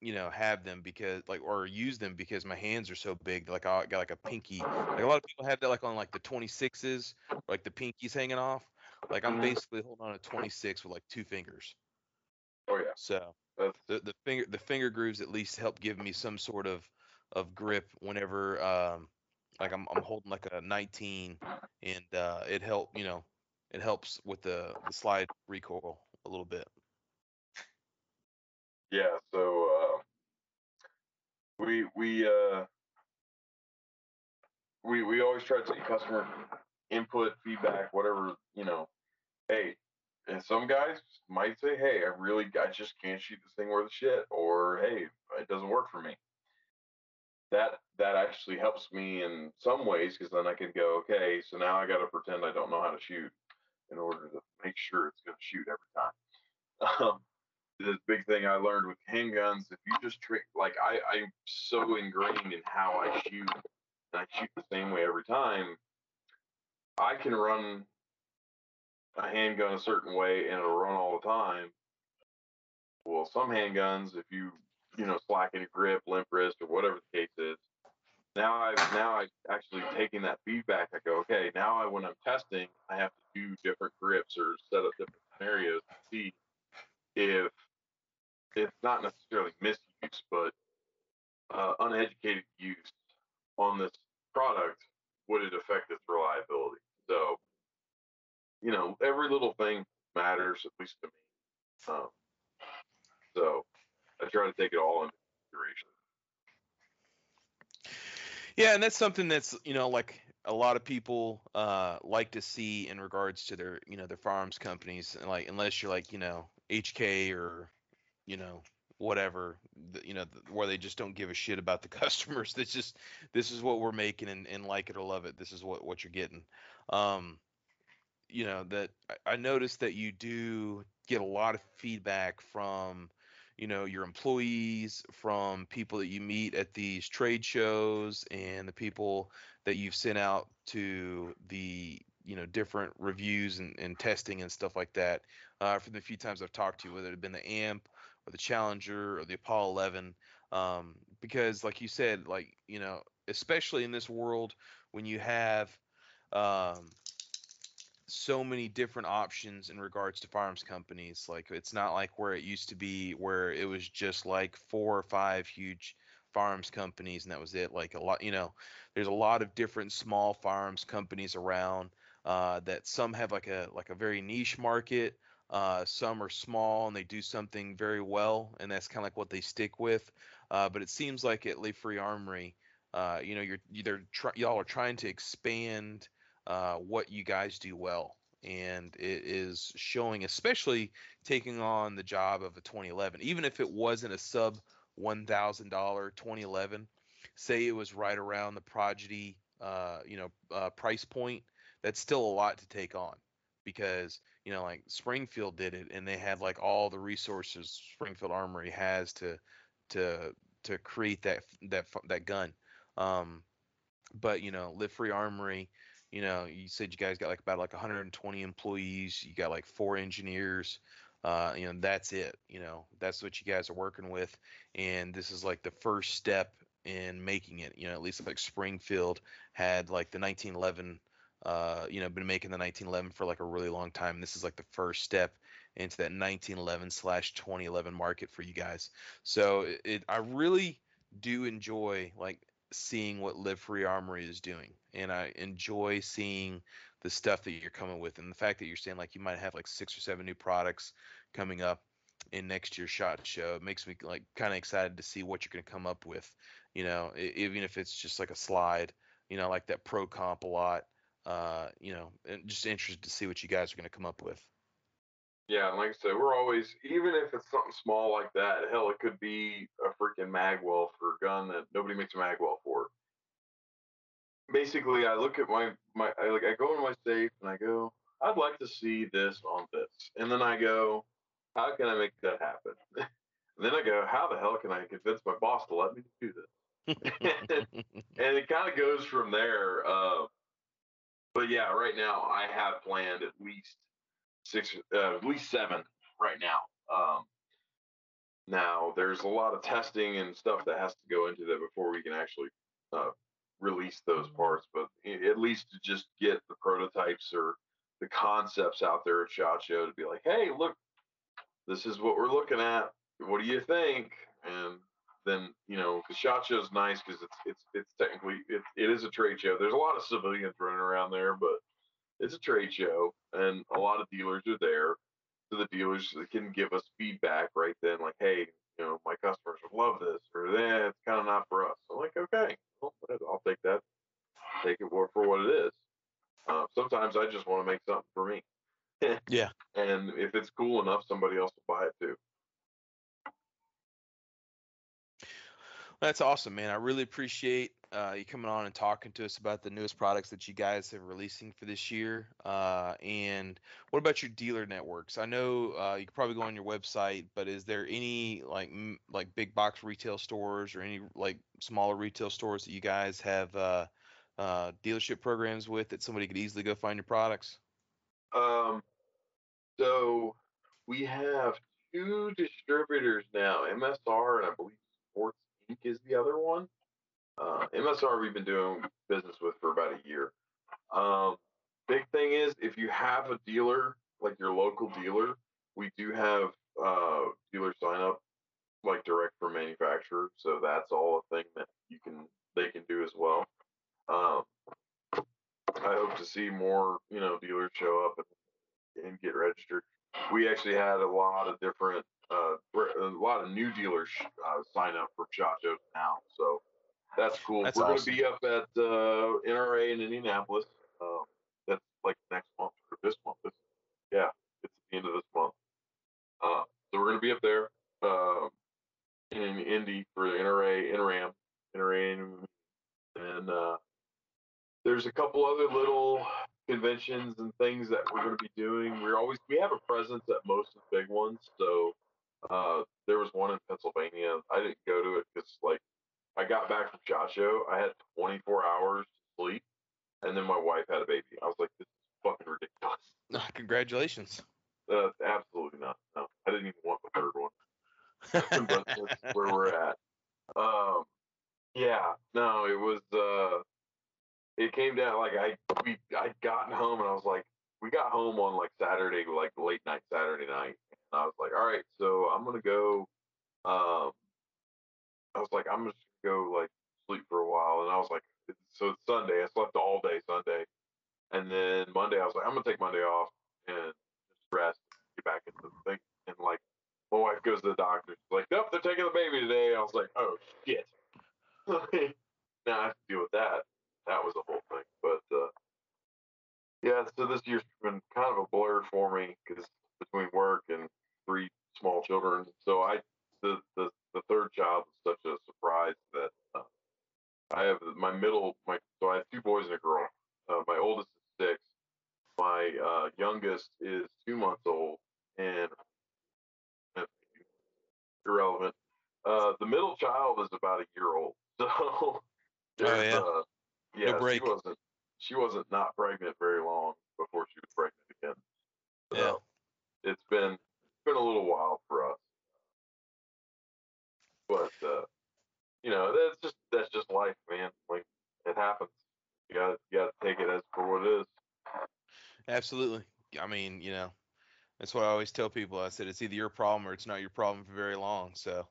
you know have them because like or use them because my hands are so big. Like I got like a pinky. Like a lot of people have that like on like the 26s, like the pinkies hanging off. Like I'm Mhm. basically holding on a 26 with like two fingers. Oh yeah, So the the finger the finger grooves at least help give me some sort of of grip whenever um like I'm I'm holding like a 19 and uh it help you know it helps with the the slide recoil a little bit. yeah. So uh, we we uh, we we always try to take customer input, feedback, whatever you know. Hey, and some guys might say, "Hey, I really I just can't shoot this thing worth a shit," or "Hey, it doesn't work for me." That that actually helps me in some ways because then I can go, okay, so now I got to pretend I don't know how to shoot in order to make sure it's going to shoot every time. Um, the big thing I learned with handguns, if you just trick, like I, I'm so ingrained in how I shoot, and I shoot the same way every time. I can run a handgun a certain way and it'll run all the time. Well, some handguns, if you you know slacken your grip, limp wrist, or whatever the case is, now I've now I actually taking that feedback. I go, okay, now I when I'm testing, I have to do different grips or set up different scenarios to see if it's not necessarily misuse, but uh, uneducated use on this product, would it affect its reliability? So, you know, every little thing matters, at least to me. Um, so I try to take it all into consideration. Yeah, and that's something that's you know like a lot of people uh like to see in regards to their you know their farms companies like unless you're like you know HK or you know whatever you know where they just don't give a shit about the <laughs> customers. That's just this is what we're making and, and like it or love it. This is what what you're getting. Um you know that I, I noticed that you do get a lot of feedback from you know your employees from people that you meet at these trade shows and the people that you've sent out to the you know different reviews and, and testing and stuff like that. Uh, from the few times i've talked to you whether it had been the amp or the challenger or the apollo 11 um, because like you said like you know especially in this world when you have um, so many different options in regards to farms companies. Like it's not like where it used to be where it was just like four or five huge farms companies and that was it. Like a lot, you know, there's a lot of different small farms companies around uh, that some have like a like a very niche market. Uh, some are small and they do something very well, and that's kind of like what they stick with. Uh, but it seems like at Live Free Armory, uh, you know, you're either try, y'all are trying to expand uh, what you guys do well. And it is showing, especially taking on the job of a 2011, even if it wasn't a sub one thousand dollar 2011, say it was right around the Prodigy, uh, you know, uh, price point, that's still a lot to take on because you know like Springfield did it and they had like all the resources Springfield Armory has to to to create that that that gun. Um, but you know, Live Free Armory, you know, you said you guys got like about like 120 employees. You got like four engineers. Uh, you know, that's it. You know, that's what you guys are working with, and this is like the first step in making it. You know, at least like Springfield had like the 1911 uh, you know, been making the 1911 for like a really long time. This is like the first step into that 1911 slash 2011 market for you guys. So it, it, I really do enjoy like seeing what Live Free Armory is doing, and I enjoy seeing the stuff that you're coming with, and the fact that you're saying like you might have like six or seven new products coming up in next year's shot show it makes me like kind of excited to see what you're going to come up with you know even if it's just like a slide you know like that pro comp a lot uh, you know, and just interested to see what you guys are going to come up with. Yeah, like I said, we're always even if it's something small like that. Hell, it could be a freaking magwell for a gun that nobody makes a magwell. Basically, I look at my my I like I go in my safe and I go, I'd like to see this on this, and then I go, how can I make that happen? and <laughs> then I go, how the hell can I convince my boss to let me do this? <laughs> and it kind of goes from there. Uh, but yeah, right now I have planned at least six, uh, at least seven right now. Um, now there's a lot of testing and stuff that has to go into that before we can actually uh, release those mm-hmm. parts. But at least to just get the prototypes or the concepts out there at Shot Show to be like, hey, look, this is what we're looking at. What do you think? And then you know, because Shot Show is nice because it's it's it's technically it, it is a trade show. There's a lot of civilians running around there, but it's a trade show, and a lot of dealers are there. So the dealers can give us feedback right then, like, hey, you know, my customers would love this, or that it's kind of not for us. I'm like, okay, well, I'll take that, take it for, for what it is. Uh, sometimes I just want to make something for me. <laughs> yeah. And if it's cool enough, somebody else will buy it too. That's awesome, man. I really appreciate uh, you coming on and talking to us about the newest products that you guys are releasing for this year. Uh, and what about your dealer networks? I know uh, you could probably go on your website, but is there any like m- like big box retail stores or any like smaller retail stores that you guys have uh, uh, dealership programs with that somebody could easily go find your products? Um, so we have two distributors now, MSR and I believe Sports Is the other one. Uh, MSR we've been doing business with for about a year. Um, big thing is if you have a dealer like your local dealer, we do have uh, dealer sign up like direct from manufacturer, so that's all a thing that you can they can do as well. Um, I hope to see more you know dealers show up and, and get registered. We actually had a lot of different uh, a lot of new dealers uh, sign up for Shot Shows now, so that's cool. That's We're awesome. going to be up at uh, NRA in Indianapolis. Uh, that's like next month or this month. It's, yeah, it's the end of this month. Uh, so we're going to be up there uh, in Indy for the NRA, NRAM, NRA, and uh, there's a couple other little conventions and things that we're going to be doing. We're always we have a presence at most of the big ones, so uh, there was one in Pennsylvania. I didn't go to it because like I got back from Shot Show. I had 24 hours to sleep, and then my wife had a baby. I was like, this is fucking ridiculous. <laughs> congratulations. Uh, absolutely not. No, I didn't even want the third one. but that's <laughs> where we're at. Um, yeah, no, it was. Uh, it came down like I we I'd gotten home and I was like, we got home on like Saturday, like late night Saturday night, I was like, all right, so I'm gonna go. Um, I was like, I'm just gonna go like sleep for a while, and I was like, so it's Sunday. I slept all day Sunday, and then Monday I was like, I'm gonna take Monday off and just rest, get back into the thing, and like my wife goes to the doctor. She's like, nope, they're taking the baby today. I was like, oh shit. <laughs> now I have to deal with that. That was the whole thing, but uh, yeah. So this year's been kind of a blur for me because between work and three small children. So I the the, the third child was such a surprise that uh, I have my middle my so I have two boys and a girl. Uh, my oldest is six. My uh, youngest is two months old, and irrelevant. Uh, the middle child is about a year old, <laughs> so there's, yeah. uh, yeah, No break. she wasn't she wasn't not pregnant very long before she was pregnant again. So it's been been a little while for us, but uh, you know that's just that's just life, man. Like it happens. You got you got to take it as for what it is. Absolutely. I mean, you know, that's what I always tell people. I said it's either your problem or it's not your problem for very long. So,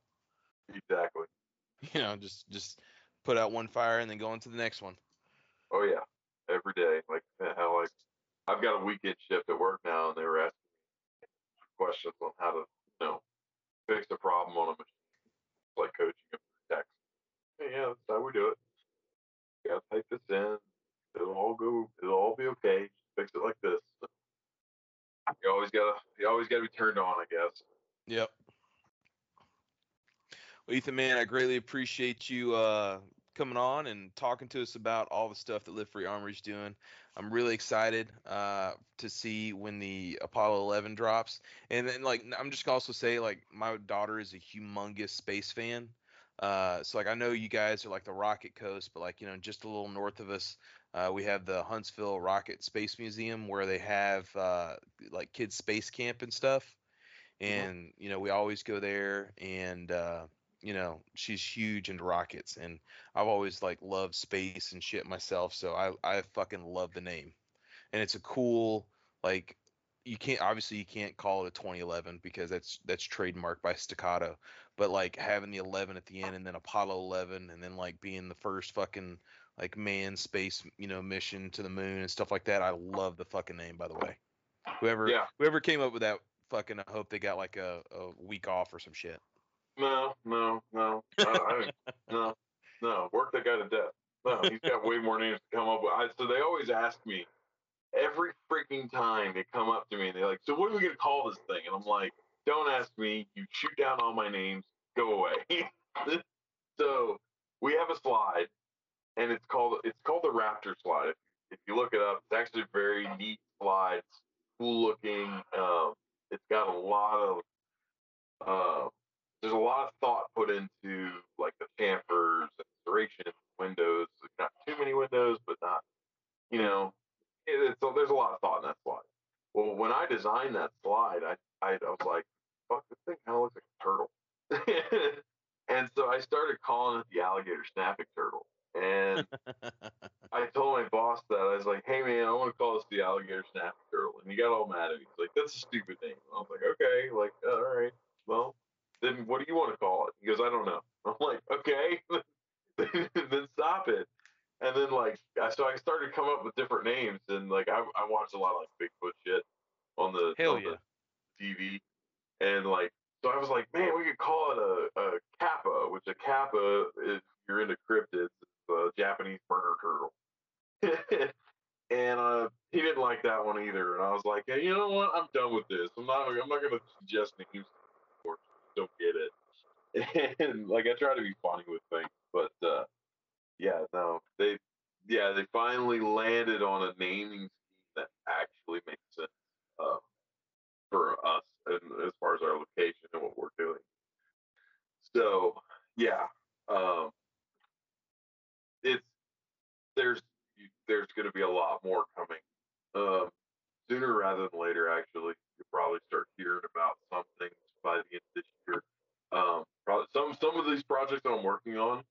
Exactly. <laughs> you know, just just put out one fire and then go on to the next one. Oh yeah, every day. Like how like I've got a weekend shift at work now, and they were asking questions on how to you know fix a problem on a machine, like coaching them through text. Yeah, that's how we do it. You gotta type this in. It'll all go. It'll all be okay. Just fix it like this. You always gotta. You always gotta be turned on, I guess. Yep. Well, Ethan, man, I greatly appreciate you uh, coming on and talking to us about all the stuff that Live Free Armory's doing. I'm really excited uh, to see when the Apollo 11 drops. And then, like, I'm just gonna also say, like, my daughter is a humongous space fan. Uh, so, like, I know you guys are like the Rocket Coast, but like, you know, just a little north of us, uh, we have the Huntsville Rocket Space Museum where they have uh, like kids space camp and stuff. And you know, we always go there, and uh, you know, she's huge into rockets, and I've always like loved space and shit myself, so I I fucking love the name, and it's a cool like you can't obviously you can't call it a 2011 because that's that's trademarked by Staccato, but like having the 11 at the end and then Apollo 11 and then like being the first fucking like manned space you know mission to the moon and stuff like that. I love the fucking name by the way. Whoever Yeah. whoever came up with that fucking I hope they got like a, a week off or some shit. No, no, no, I, I, no, no. Work that guy to death. No, he's got way more names to come up with. I, so they always ask me every freaking time they come up to me and they're like, "So what are we gonna call this thing?" And I'm like, "Don't ask me. You shoot down all my names. Go away." <laughs> so we have a slide, and it's called it's called the Raptor slide. If, if you look it up, it's actually a very neat slide. It's cool looking. Um, it's got a lot of uh, there's a lot of thought put into like the chamfers and duration windows. Not too many windows, but not you know. It, it's there's a lot of thought in that slide. Well, when I designed that slide, I I, I was like, fuck, this thing kind of looks like a turtle. <laughs> and so I started calling it the alligator snapping turtle. And <laughs> I told my boss that I was like, "Hey man, I want to call this the alligator snapping turtle," and he got all mad at me. He's like, "That's a stupid name." I was like, "Okay, like all right, well, then what do you want to call it?" He goes, "I don't know." I'm like, "Okay, then stop it." And then like, I- so I started coming up with different names, and like I, I watched a lot of like Bigfoot shit on the Hell on yeah. the TV, and like, so I was like, man, we could call it a, a kappa, which a kappa, if you're into cryptids, it's a Japanese murder turtle. <laughs> and uh, he didn't like that one either. And I was like, hey, you know what? I'm done with this. I'm not. I'm not going to suggest names don't get it. <laughs> And like, I try to be funny with things, but uh, yeah, no, they, yeah, they finally landed on a naming scheme that actually makes sense uh, for us and as far as our location and what we're doing. So yeah, um, it's there's there's going to be a lot more coming um, sooner rather than later. Actually, you'll probably start hearing about some things by the end of this year. Um, probably some some of these projects that I'm working on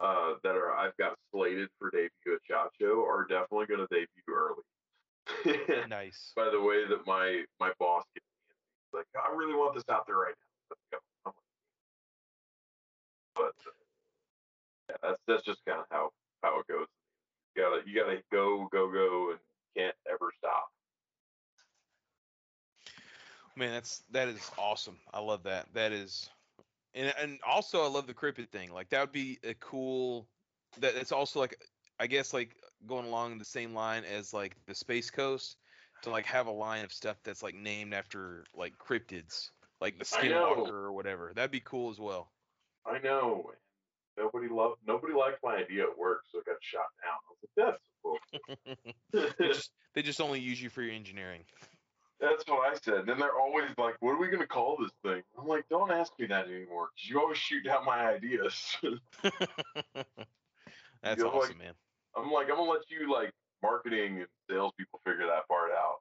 uh, that are I've got slated for debut at Shot Show are definitely going to debut early. nice. by the way that my my boss gets me. He's like, I really want this out there right now. Let's go. I'm like, but uh, yeah, that's that's just kind of how how it goes. You gotta you gotta go go go and can't ever stop. Man, that's that is awesome. I love that. That is, and and also I love the cryptid thing. Like that would be a cool. That it's also like I guess like going along the same line as like the Space Coast to like have a line of stuff that's like named after like cryptids, like the. Skinwalker or whatever. That'd be cool as well. I know. Nobody loved. Nobody liked my idea at work, so it got shot down. I was like, that's <laughs> they, cool. just, they just only use you for your engineering. That's what I said. Then they're always like, "What are we gonna call this thing?" I'm like, "Don't ask me that anymore, 'cause you always shoot down my ideas." <laughs> That's awesome, like- man. I'm like, I'm gonna let you like marketing and salespeople figure that part out.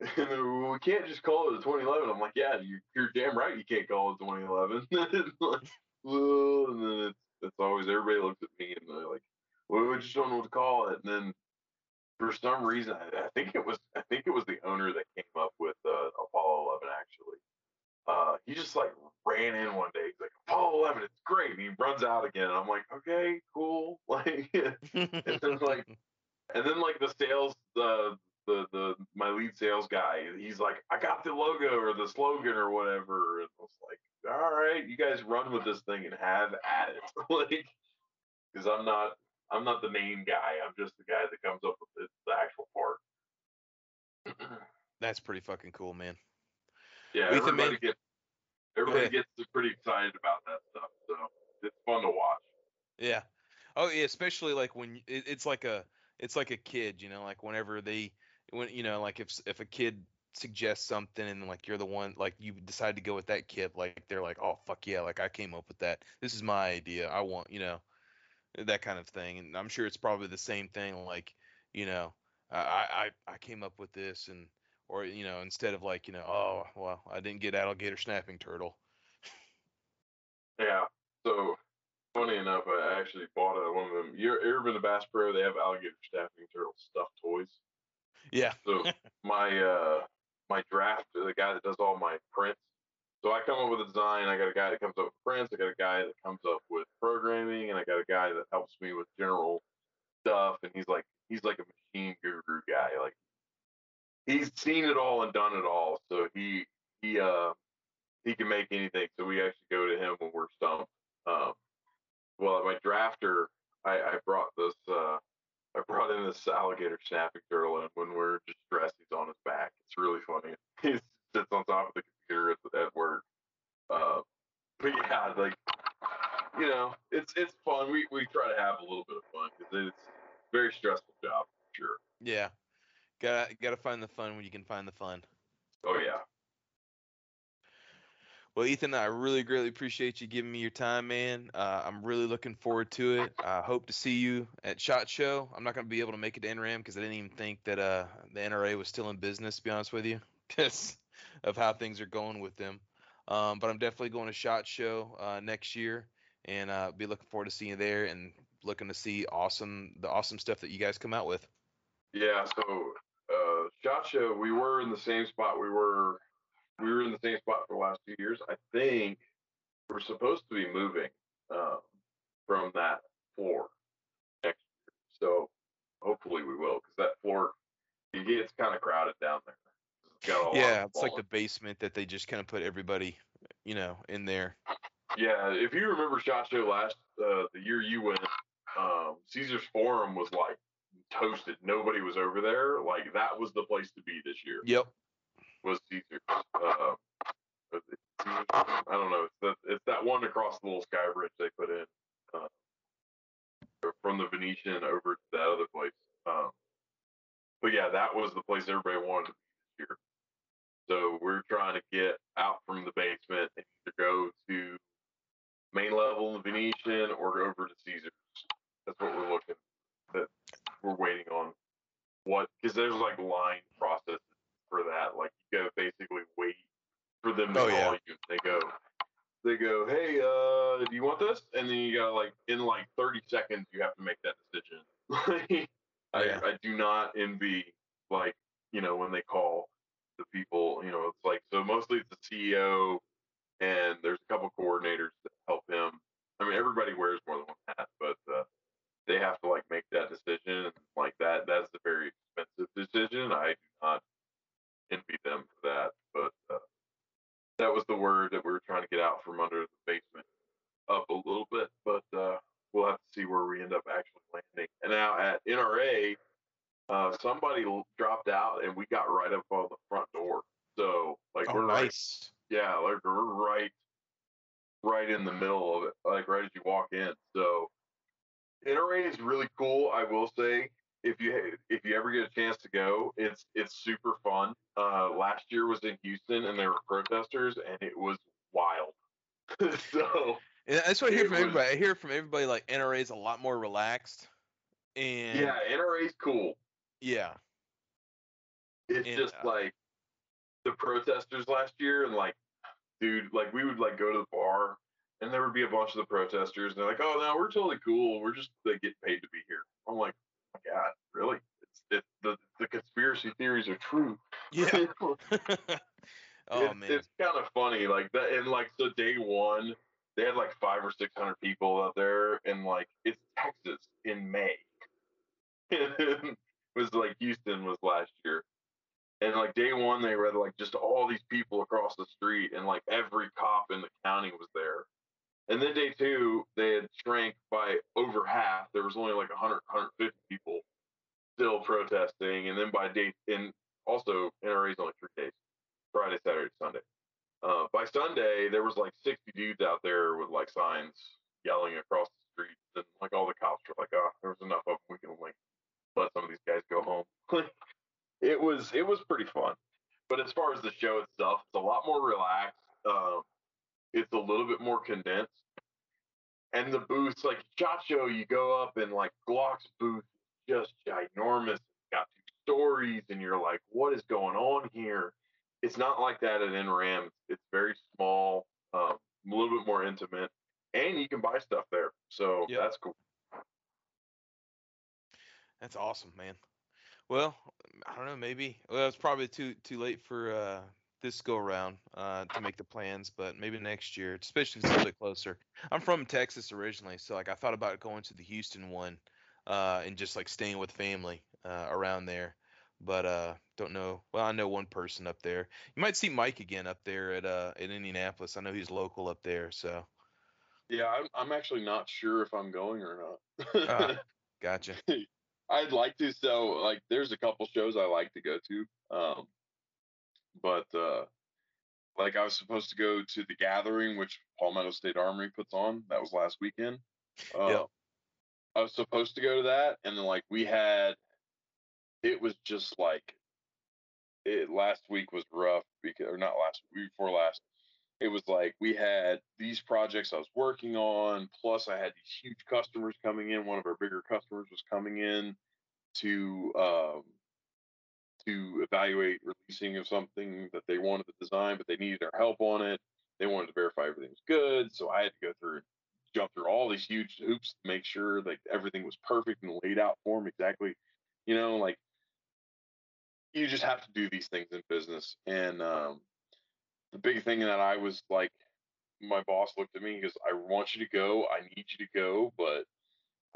<laughs> And we can't just call it a 2011. I'm like, yeah, you, you're damn right. You can't call it 2011. <laughs> like, and then it's it's always everybody looks at me and they're like, well, we just don't know what to call it. And then for some reason, I, I think it was I think it was the owner that came up with uh, Apollo 11 actually. Uh, he just like ran in one day. He's like, Apollo 11, it's great. And he runs out again. I'm like, okay, cool. Like, then, like, and then like the sales, uh, the the my lead sales guy, he's like, I got the logo or the slogan or whatever. And I was like, all right, you guys run with this thing and have at it. <laughs> like, because I'm not I'm not the main guy. I'm just the guy that comes up with the, the actual part. That's pretty fucking cool, man. yeah, Ethan, everybody man- gets everybody gets pretty excited about that stuff. So it's fun to watch. Yeah. Oh yeah, especially like when it, it's like a it's like a kid, you know, like whenever they when you know like if if a kid suggests something and like you're the one like you decide to go with that kid, like they're like, "Oh fuck yeah, like I came up with that. This is my idea. I want, you know, that kind of thing." And I'm sure it's probably the same thing like, you know, I I I came up with this and or you know, instead of like, you know, "Oh, well, I didn't get alligator snapping turtle." Yeah. So funny enough, I actually bought uh, one of them. You ever been to Bass Pro? They have alligator snapping turtle stuffed toys. Yeah. So my uh my draft, the guy that does all my prints. So I come up with a design. I got a guy that comes up with prints. I got a guy that comes up with programming, and I got a guy that helps me with general stuff. And he's like he's like a machine guru guy. Like he's seen it all and done it all. So he he uh he can make anything. So we actually go to him when we're stumped. Um, well, my drafter, I, I brought this. Uh, I brought in this alligator snapping turtle, and when we're distressed, he's on his back. It's really funny. <laughs> He sits on top of the computer at, at work. Uh, but yeah, like you know, it's it's fun. We we try to have a little bit of fun because it's a very stressful job, for sure. Yeah. gotta got to find the fun when you can find the fun. Oh yeah, Well, Ethan, I really greatly appreciate you giving me your time, man. Uh, I'm really looking forward to it. I hope to see you at Shot Show. I'm not going to be able to make it to NRAM because I didn't even think that uh, the NRA was still in business, to be honest with you, <laughs> because of how things are going with them. Um, but I'm definitely going to Shot Show uh, next year, and uh, be looking forward to seeing you there and looking to see awesome the awesome stuff that you guys come out with. yeah. So uh, shot show, we were in the same spot we were. We were in the same spot for the last two years. I think we're supposed to be moving um, from that floor next year. So hopefully we will, because that floor it gets kind of crowded down there. It's got a Yeah, it's like the basement that they just kind of put everybody, you know, in there. Yeah, if you remember Shot Show last uh, the year you went, um, Caesar's Forum was like toasted. Nobody was over there. Like that was the place to be this year. Yep. Was Caesar's? Uh, Forum? I don't know. It's that it's that one across the little sky bridge they put in uh, from the Venetian over to that other place. Um, but yeah, that was the place everybody wanted to be this year. So we're trying to get out from the basement and either go to main level in the Venetian or over to Caesars. That's what we're looking. That we're waiting on. What? Because there's like line processes for that. Like you gotta basically wait for them to Oh, call yeah. you. They go. They go, hey, uh, do you want this? And then you gotta like in like 30 seconds you have to make that decision. <laughs> I, Yeah. I do not envy like you know when they call the people. You know, it's like so mostly it's the CEO and there's a couple coordinators that help him. I mean, everybody wears more than one hat, but uh, they have to like make that decision. And like that, that's a very expensive decision. I do not envy them for that, but uh, that was the word that we were trying to get out from under the basement up a little bit. But uh, we'll have to see where we end up actually landing. And now at NRA, uh, somebody dropped out, and we got right up on the front door. So like Oh, we're right nice. yeah, like we're right, right right in the middle of it, like right as you walk in. So NRA is really cool. I will say, if you if you ever get a chance to go, it's it's super fun. Uh, last year was in Houston, and there were protesters, and it was wild. <laughs> so And that's what I hear from was- everybody. I hear from everybody like NRA is a lot more relaxed. And yeah, NRA's cool. yeah, It's And, just uh, like the protesters last year, and like, dude, like we would like go to the bar, and there would be a bunch of the protesters, and they're like, "Oh no, we're totally cool. We're just they get paid to be here." I'm like, oh my God, really? It, the conspiracy theories are true. yeah. <laughs> <laughs> oh it's, man, it's kind of funny, like that. And like, so day one, they had like five or six hundred people out there, and like it's Texas in May. <laughs> it was like Houston was last year, and like day one, they read like just all these people across the street, and like every cop in the county was there. And then day two, they had shrank by over half. There was only like 100, 150 people still protesting. And then by day, and also NRA's only three days Friday, Saturday, Sunday. Uh, by Sunday, there was like 60 dudes out there with like signs yelling across the street, and like all the cops were like, "Oh, there was enough of them. We can like let some of these guys go home." <laughs> it was it was pretty fun, but as far as the show itself, it's a lot more relaxed. Um, it's a little bit more condensed, and the booths, like Shot Show, you go up and like Glock's booth, just ginormous. It's got two stories, and you're like, "What is going on here?" it's not like that at NRAM. It's very small, um, a little bit more intimate, and you can buy stuff there. So Yep. that's cool. that's awesome, man. Well, I don't know, maybe. Well, it's probably too too late for uh, this go around uh, to make the plans, but maybe next year, especially if it's a little bit closer. I'm from Texas originally, so like I thought about going to the Houston one uh, and just like staying with family uh, around there. But uh, don't know. Well, I know one person up there. You might see Mike again up there at uh, in Indianapolis. I know he's local up there, so Yeah, I'm, I'm actually not sure if I'm going or not. Ah. <laughs> gotcha. I'd like to. So, like, there's a couple shows I like to go to. Um, but uh, like, I was supposed to go to the Gathering, which Palmetto State Armory puts on. That was last weekend. Uh, Yep. I was supposed to go to that, and then like we had, it was just like, it last week was rough because, or not last week before last. It was like we had these projects I was working on, plus I had these huge customers coming in. One of our bigger customers was coming in to um, to evaluate releasing of something that they wanted to design, but they needed our help on it. They wanted to verify everything was good, so I had to go through jump through all these huge hoops to make sure like everything was perfect and laid out for them exactly. You know, like you just have to do these things in business. And um, the big thing that I was like, my boss looked at me and goes, I want you to go. I need you to go, but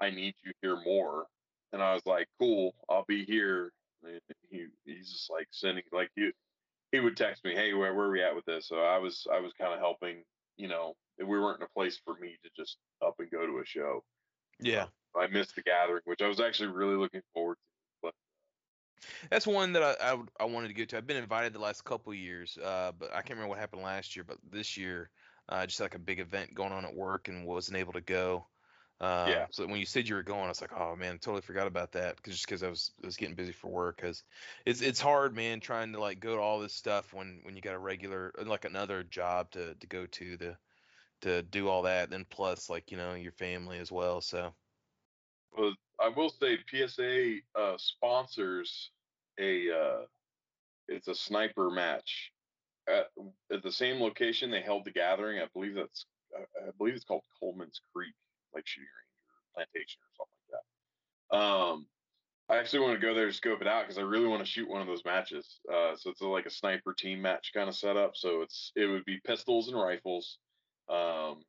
I need you here more. And I was like, cool, I'll be here. And he, he's just like sending, like, he, he would text me, hey, where, where are we at with this? So I was, I was kind of helping, you know, we weren't in a place for me to just up and go to a show. Yeah. I missed the gathering, which I was actually really looking forward to. But That's one that I, I, I wanted to go to. I've been invited the last couple years, uh, but I can't remember what happened last year. But this year, uh, just like a big event going on at work and wasn't able to go. Uh, Yeah. So when you said you were going, I was like, oh man, totally forgot about that. Cause just because I was I was getting busy for work. Cause it's it's hard, man, trying to like go to all this stuff when when you got a regular like another job to to go to to to do all that. Then plus like you know your family as well. So well, I will say PSA uh, sponsors a uh, it's a sniper match at, at the same location they held the gathering. I believe that's I believe it's called Coleman's Creek, like shooting range or plantation or something like that. Um, I actually want to go there to scope it out because I really want to shoot one of those matches. Uh, so it's a, like a sniper team match kind of setup. So it's it would be pistols and rifles, um,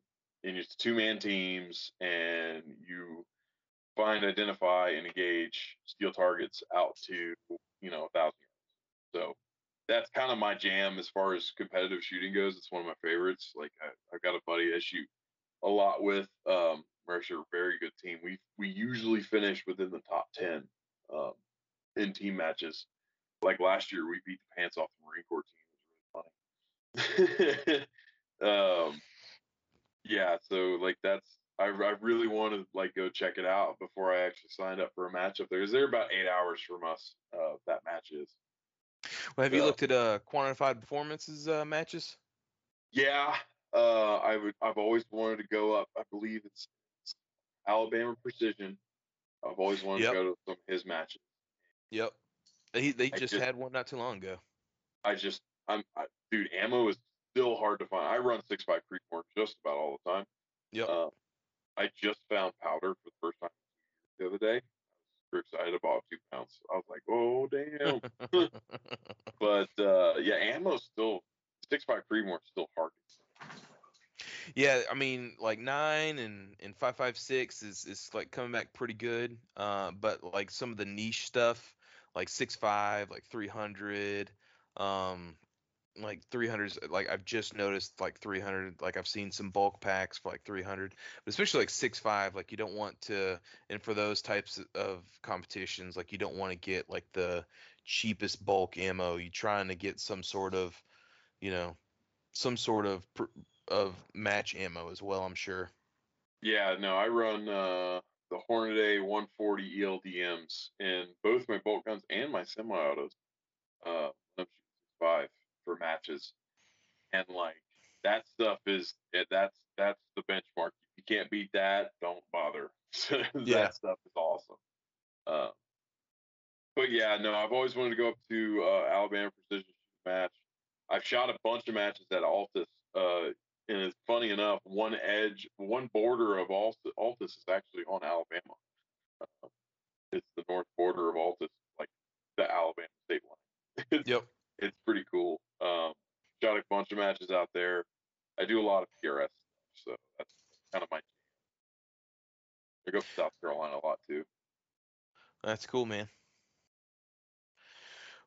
and it's two man teams, and you find, identify, and engage steel targets out to you know a thousand yards. So that's kind of my jam as far as competitive shooting goes. It's one of my favorites. Like I, I've got a buddy I shoot a lot with. Um, a very good team. We we usually finish within the top ten um, in team matches. Like last year, we beat the pants off the Marine Corps team. It was really funny. <laughs> um, Yeah, so like that's I, I really want to like go check it out before I actually signed up for a match up there. Is there about eight hours from us? Uh, that match is. Well, have you looked at uh quantified performances uh, matches? Yeah, uh, I would. I've always wanted to go up. I believe it's Alabama Precision. I've always wanted Yep. to go to some of his matches. Yep. They they just, just- had one not too long ago. I just, I'm, I, dude, ammo is still hard to find. I run six by Creedmoor just about all the time. Yep. Uh, I just found powder for the first time the other day. I was super excited about two pounds. I was like, oh damn. <laughs> <laughs> but uh, yeah, ammo's still six by Creedmoor is still hard. Yeah, I mean like nine and and five five six is is like coming back pretty good. Uh, but like some of the niche stuff, like six five, like three hundred, um, like 300s like i've just noticed like 300 like i've seen some bulk packs for like 300 but especially like 6.5 like you don't want to and for those types of competitions like you don't want to get like the cheapest bulk ammo you're trying to get some sort of you know some sort of pr- of match ammo as well i'm sure Yeah, no, I run uh, the Hornady 140 ELDMs in both my bolt guns and my semi-autos. Uh, when I'm shooting five for matches, and like that stuff is that's that's the benchmark. If you can't beat that, don't bother. <laughs> Yeah. that stuff is awesome. Uh, but yeah, no, I've always wanted to go up to uh, Alabama Precision match. I've shot a bunch of matches at Altus. Uh, and it's funny enough, one edge, one border of Altus, Altus is actually on Alabama. Uh, it's the north border of Altus, like the Alabama state line. <laughs> it's, yep it's pretty cool. Um, shot a bunch of matches out there. I do a lot of PRS, so that's kind of my. I go to South Carolina a lot too. That's cool, man.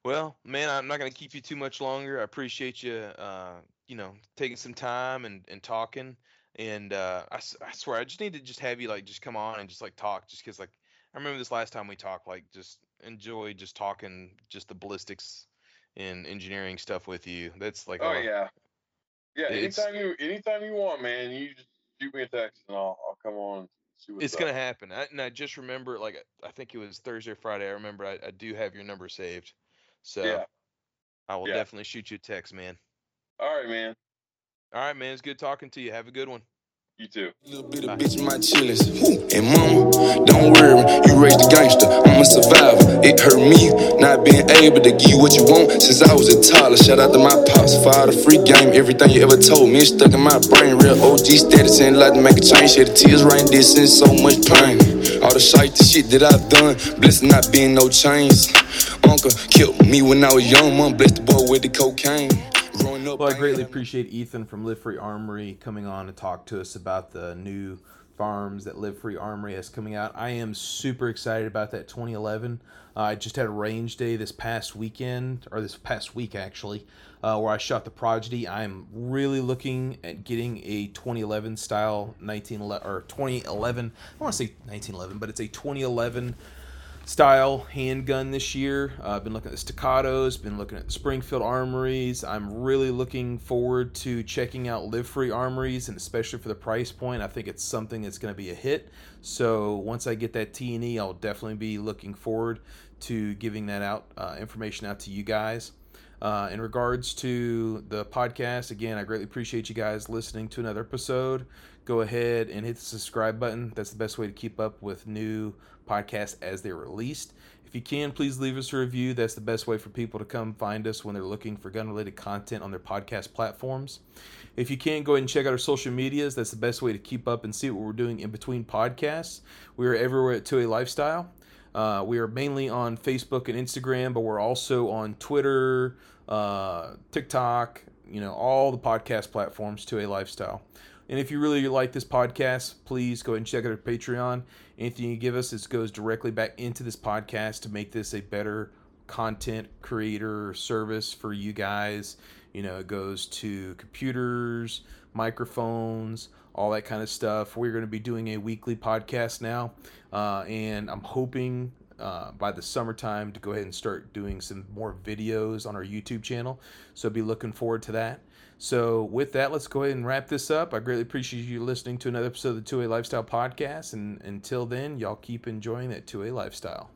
Well, man, I'm not gonna keep you too much longer. I appreciate you, uh, you know, taking some time and, and talking. And uh, I, I swear, I just need to just have you like just come on and just like talk, just 'cause like I remember this last time we talked, like just enjoy just talking, just the ballistics and engineering stuff with you. That's like, Oh yeah, yeah. It's- Anytime you, anytime you want, man, you just shoot me a text and I'll, I'll come on. And see what's it's up. gonna happen. I, and I just remember, like, I think it was Thursday or Friday. I remember I, I do have your number saved, so Yeah. I will Yeah. definitely shoot you a text, man. All right, man. All right, man. It's good talking to you. Have a good one. You too. Little bit of bitch my chillings. And mama, don't worry, you raised a gangster. I'm a survivor. It hurt me not being able to give you what you want since I was a toddler. Shout out to my pops, fire the free game. Everything you ever told me is stuck in my brain. Real OG status ain't like to make a change. Shed the tears right this in so much pain. All the shite, the shit that I've done, blessed not being no chains. Uncle killed me when I was young. Mom blessed the boy with the cocaine. Growing up, Well, I greatly appreciate Ethan from Live Free Armory coming on to talk to us about the new farms that Live Free Armory has coming out. I am super excited about that 2011. Uh, I just had a range day this past weekend, or this past week actually, uh, where I shot the Prodigy. I'm really looking at getting a 2011 style 1911 or 2011. I want to say 1911, but it's a 2011 style handgun this year. Uh, I've been looking at the staccatos, been looking at the Springfield armories. I'm really looking forward to checking out Live Free armories, and especially for the price point, I think it's something that's going to be a hit. So once I get that T and I'll definitely be looking forward to giving that out uh, information out to you guys. Uh, in regards to the podcast, again, I greatly appreciate you guys listening to another episode. Go ahead and hit the subscribe button. That's the best way to keep up with new podcasts as they're released. If you can, please leave us a review. That's the best way for people to come find us when they're looking for gun related content on their podcast platforms. If you can, go ahead and check out our social medias. That's the best way to keep up and see what we're doing in between podcasts. We are everywhere at 2A Lifestyle. Uh, we are mainly on Facebook and Instagram, but we're also on Twitter, uh, TikTok, you know, all the podcast platforms, 2A Lifestyle. And if you really like this podcast, please go ahead and check out our Patreon. Anything you give us, this goes directly back into this podcast to make this a better content creator service for you guys. You know, it goes to computers, microphones, all that kind of stuff. We're going to be doing a weekly podcast now, uh, and I'm hoping uh, by the summertime to go ahead and start doing some more videos on our YouTube channel. So be looking forward to that. So with that, let's go ahead and wrap this up. I greatly appreciate you listening to another episode of the 2A Lifestyle Podcast. And until then, y'all keep enjoying that 2A lifestyle.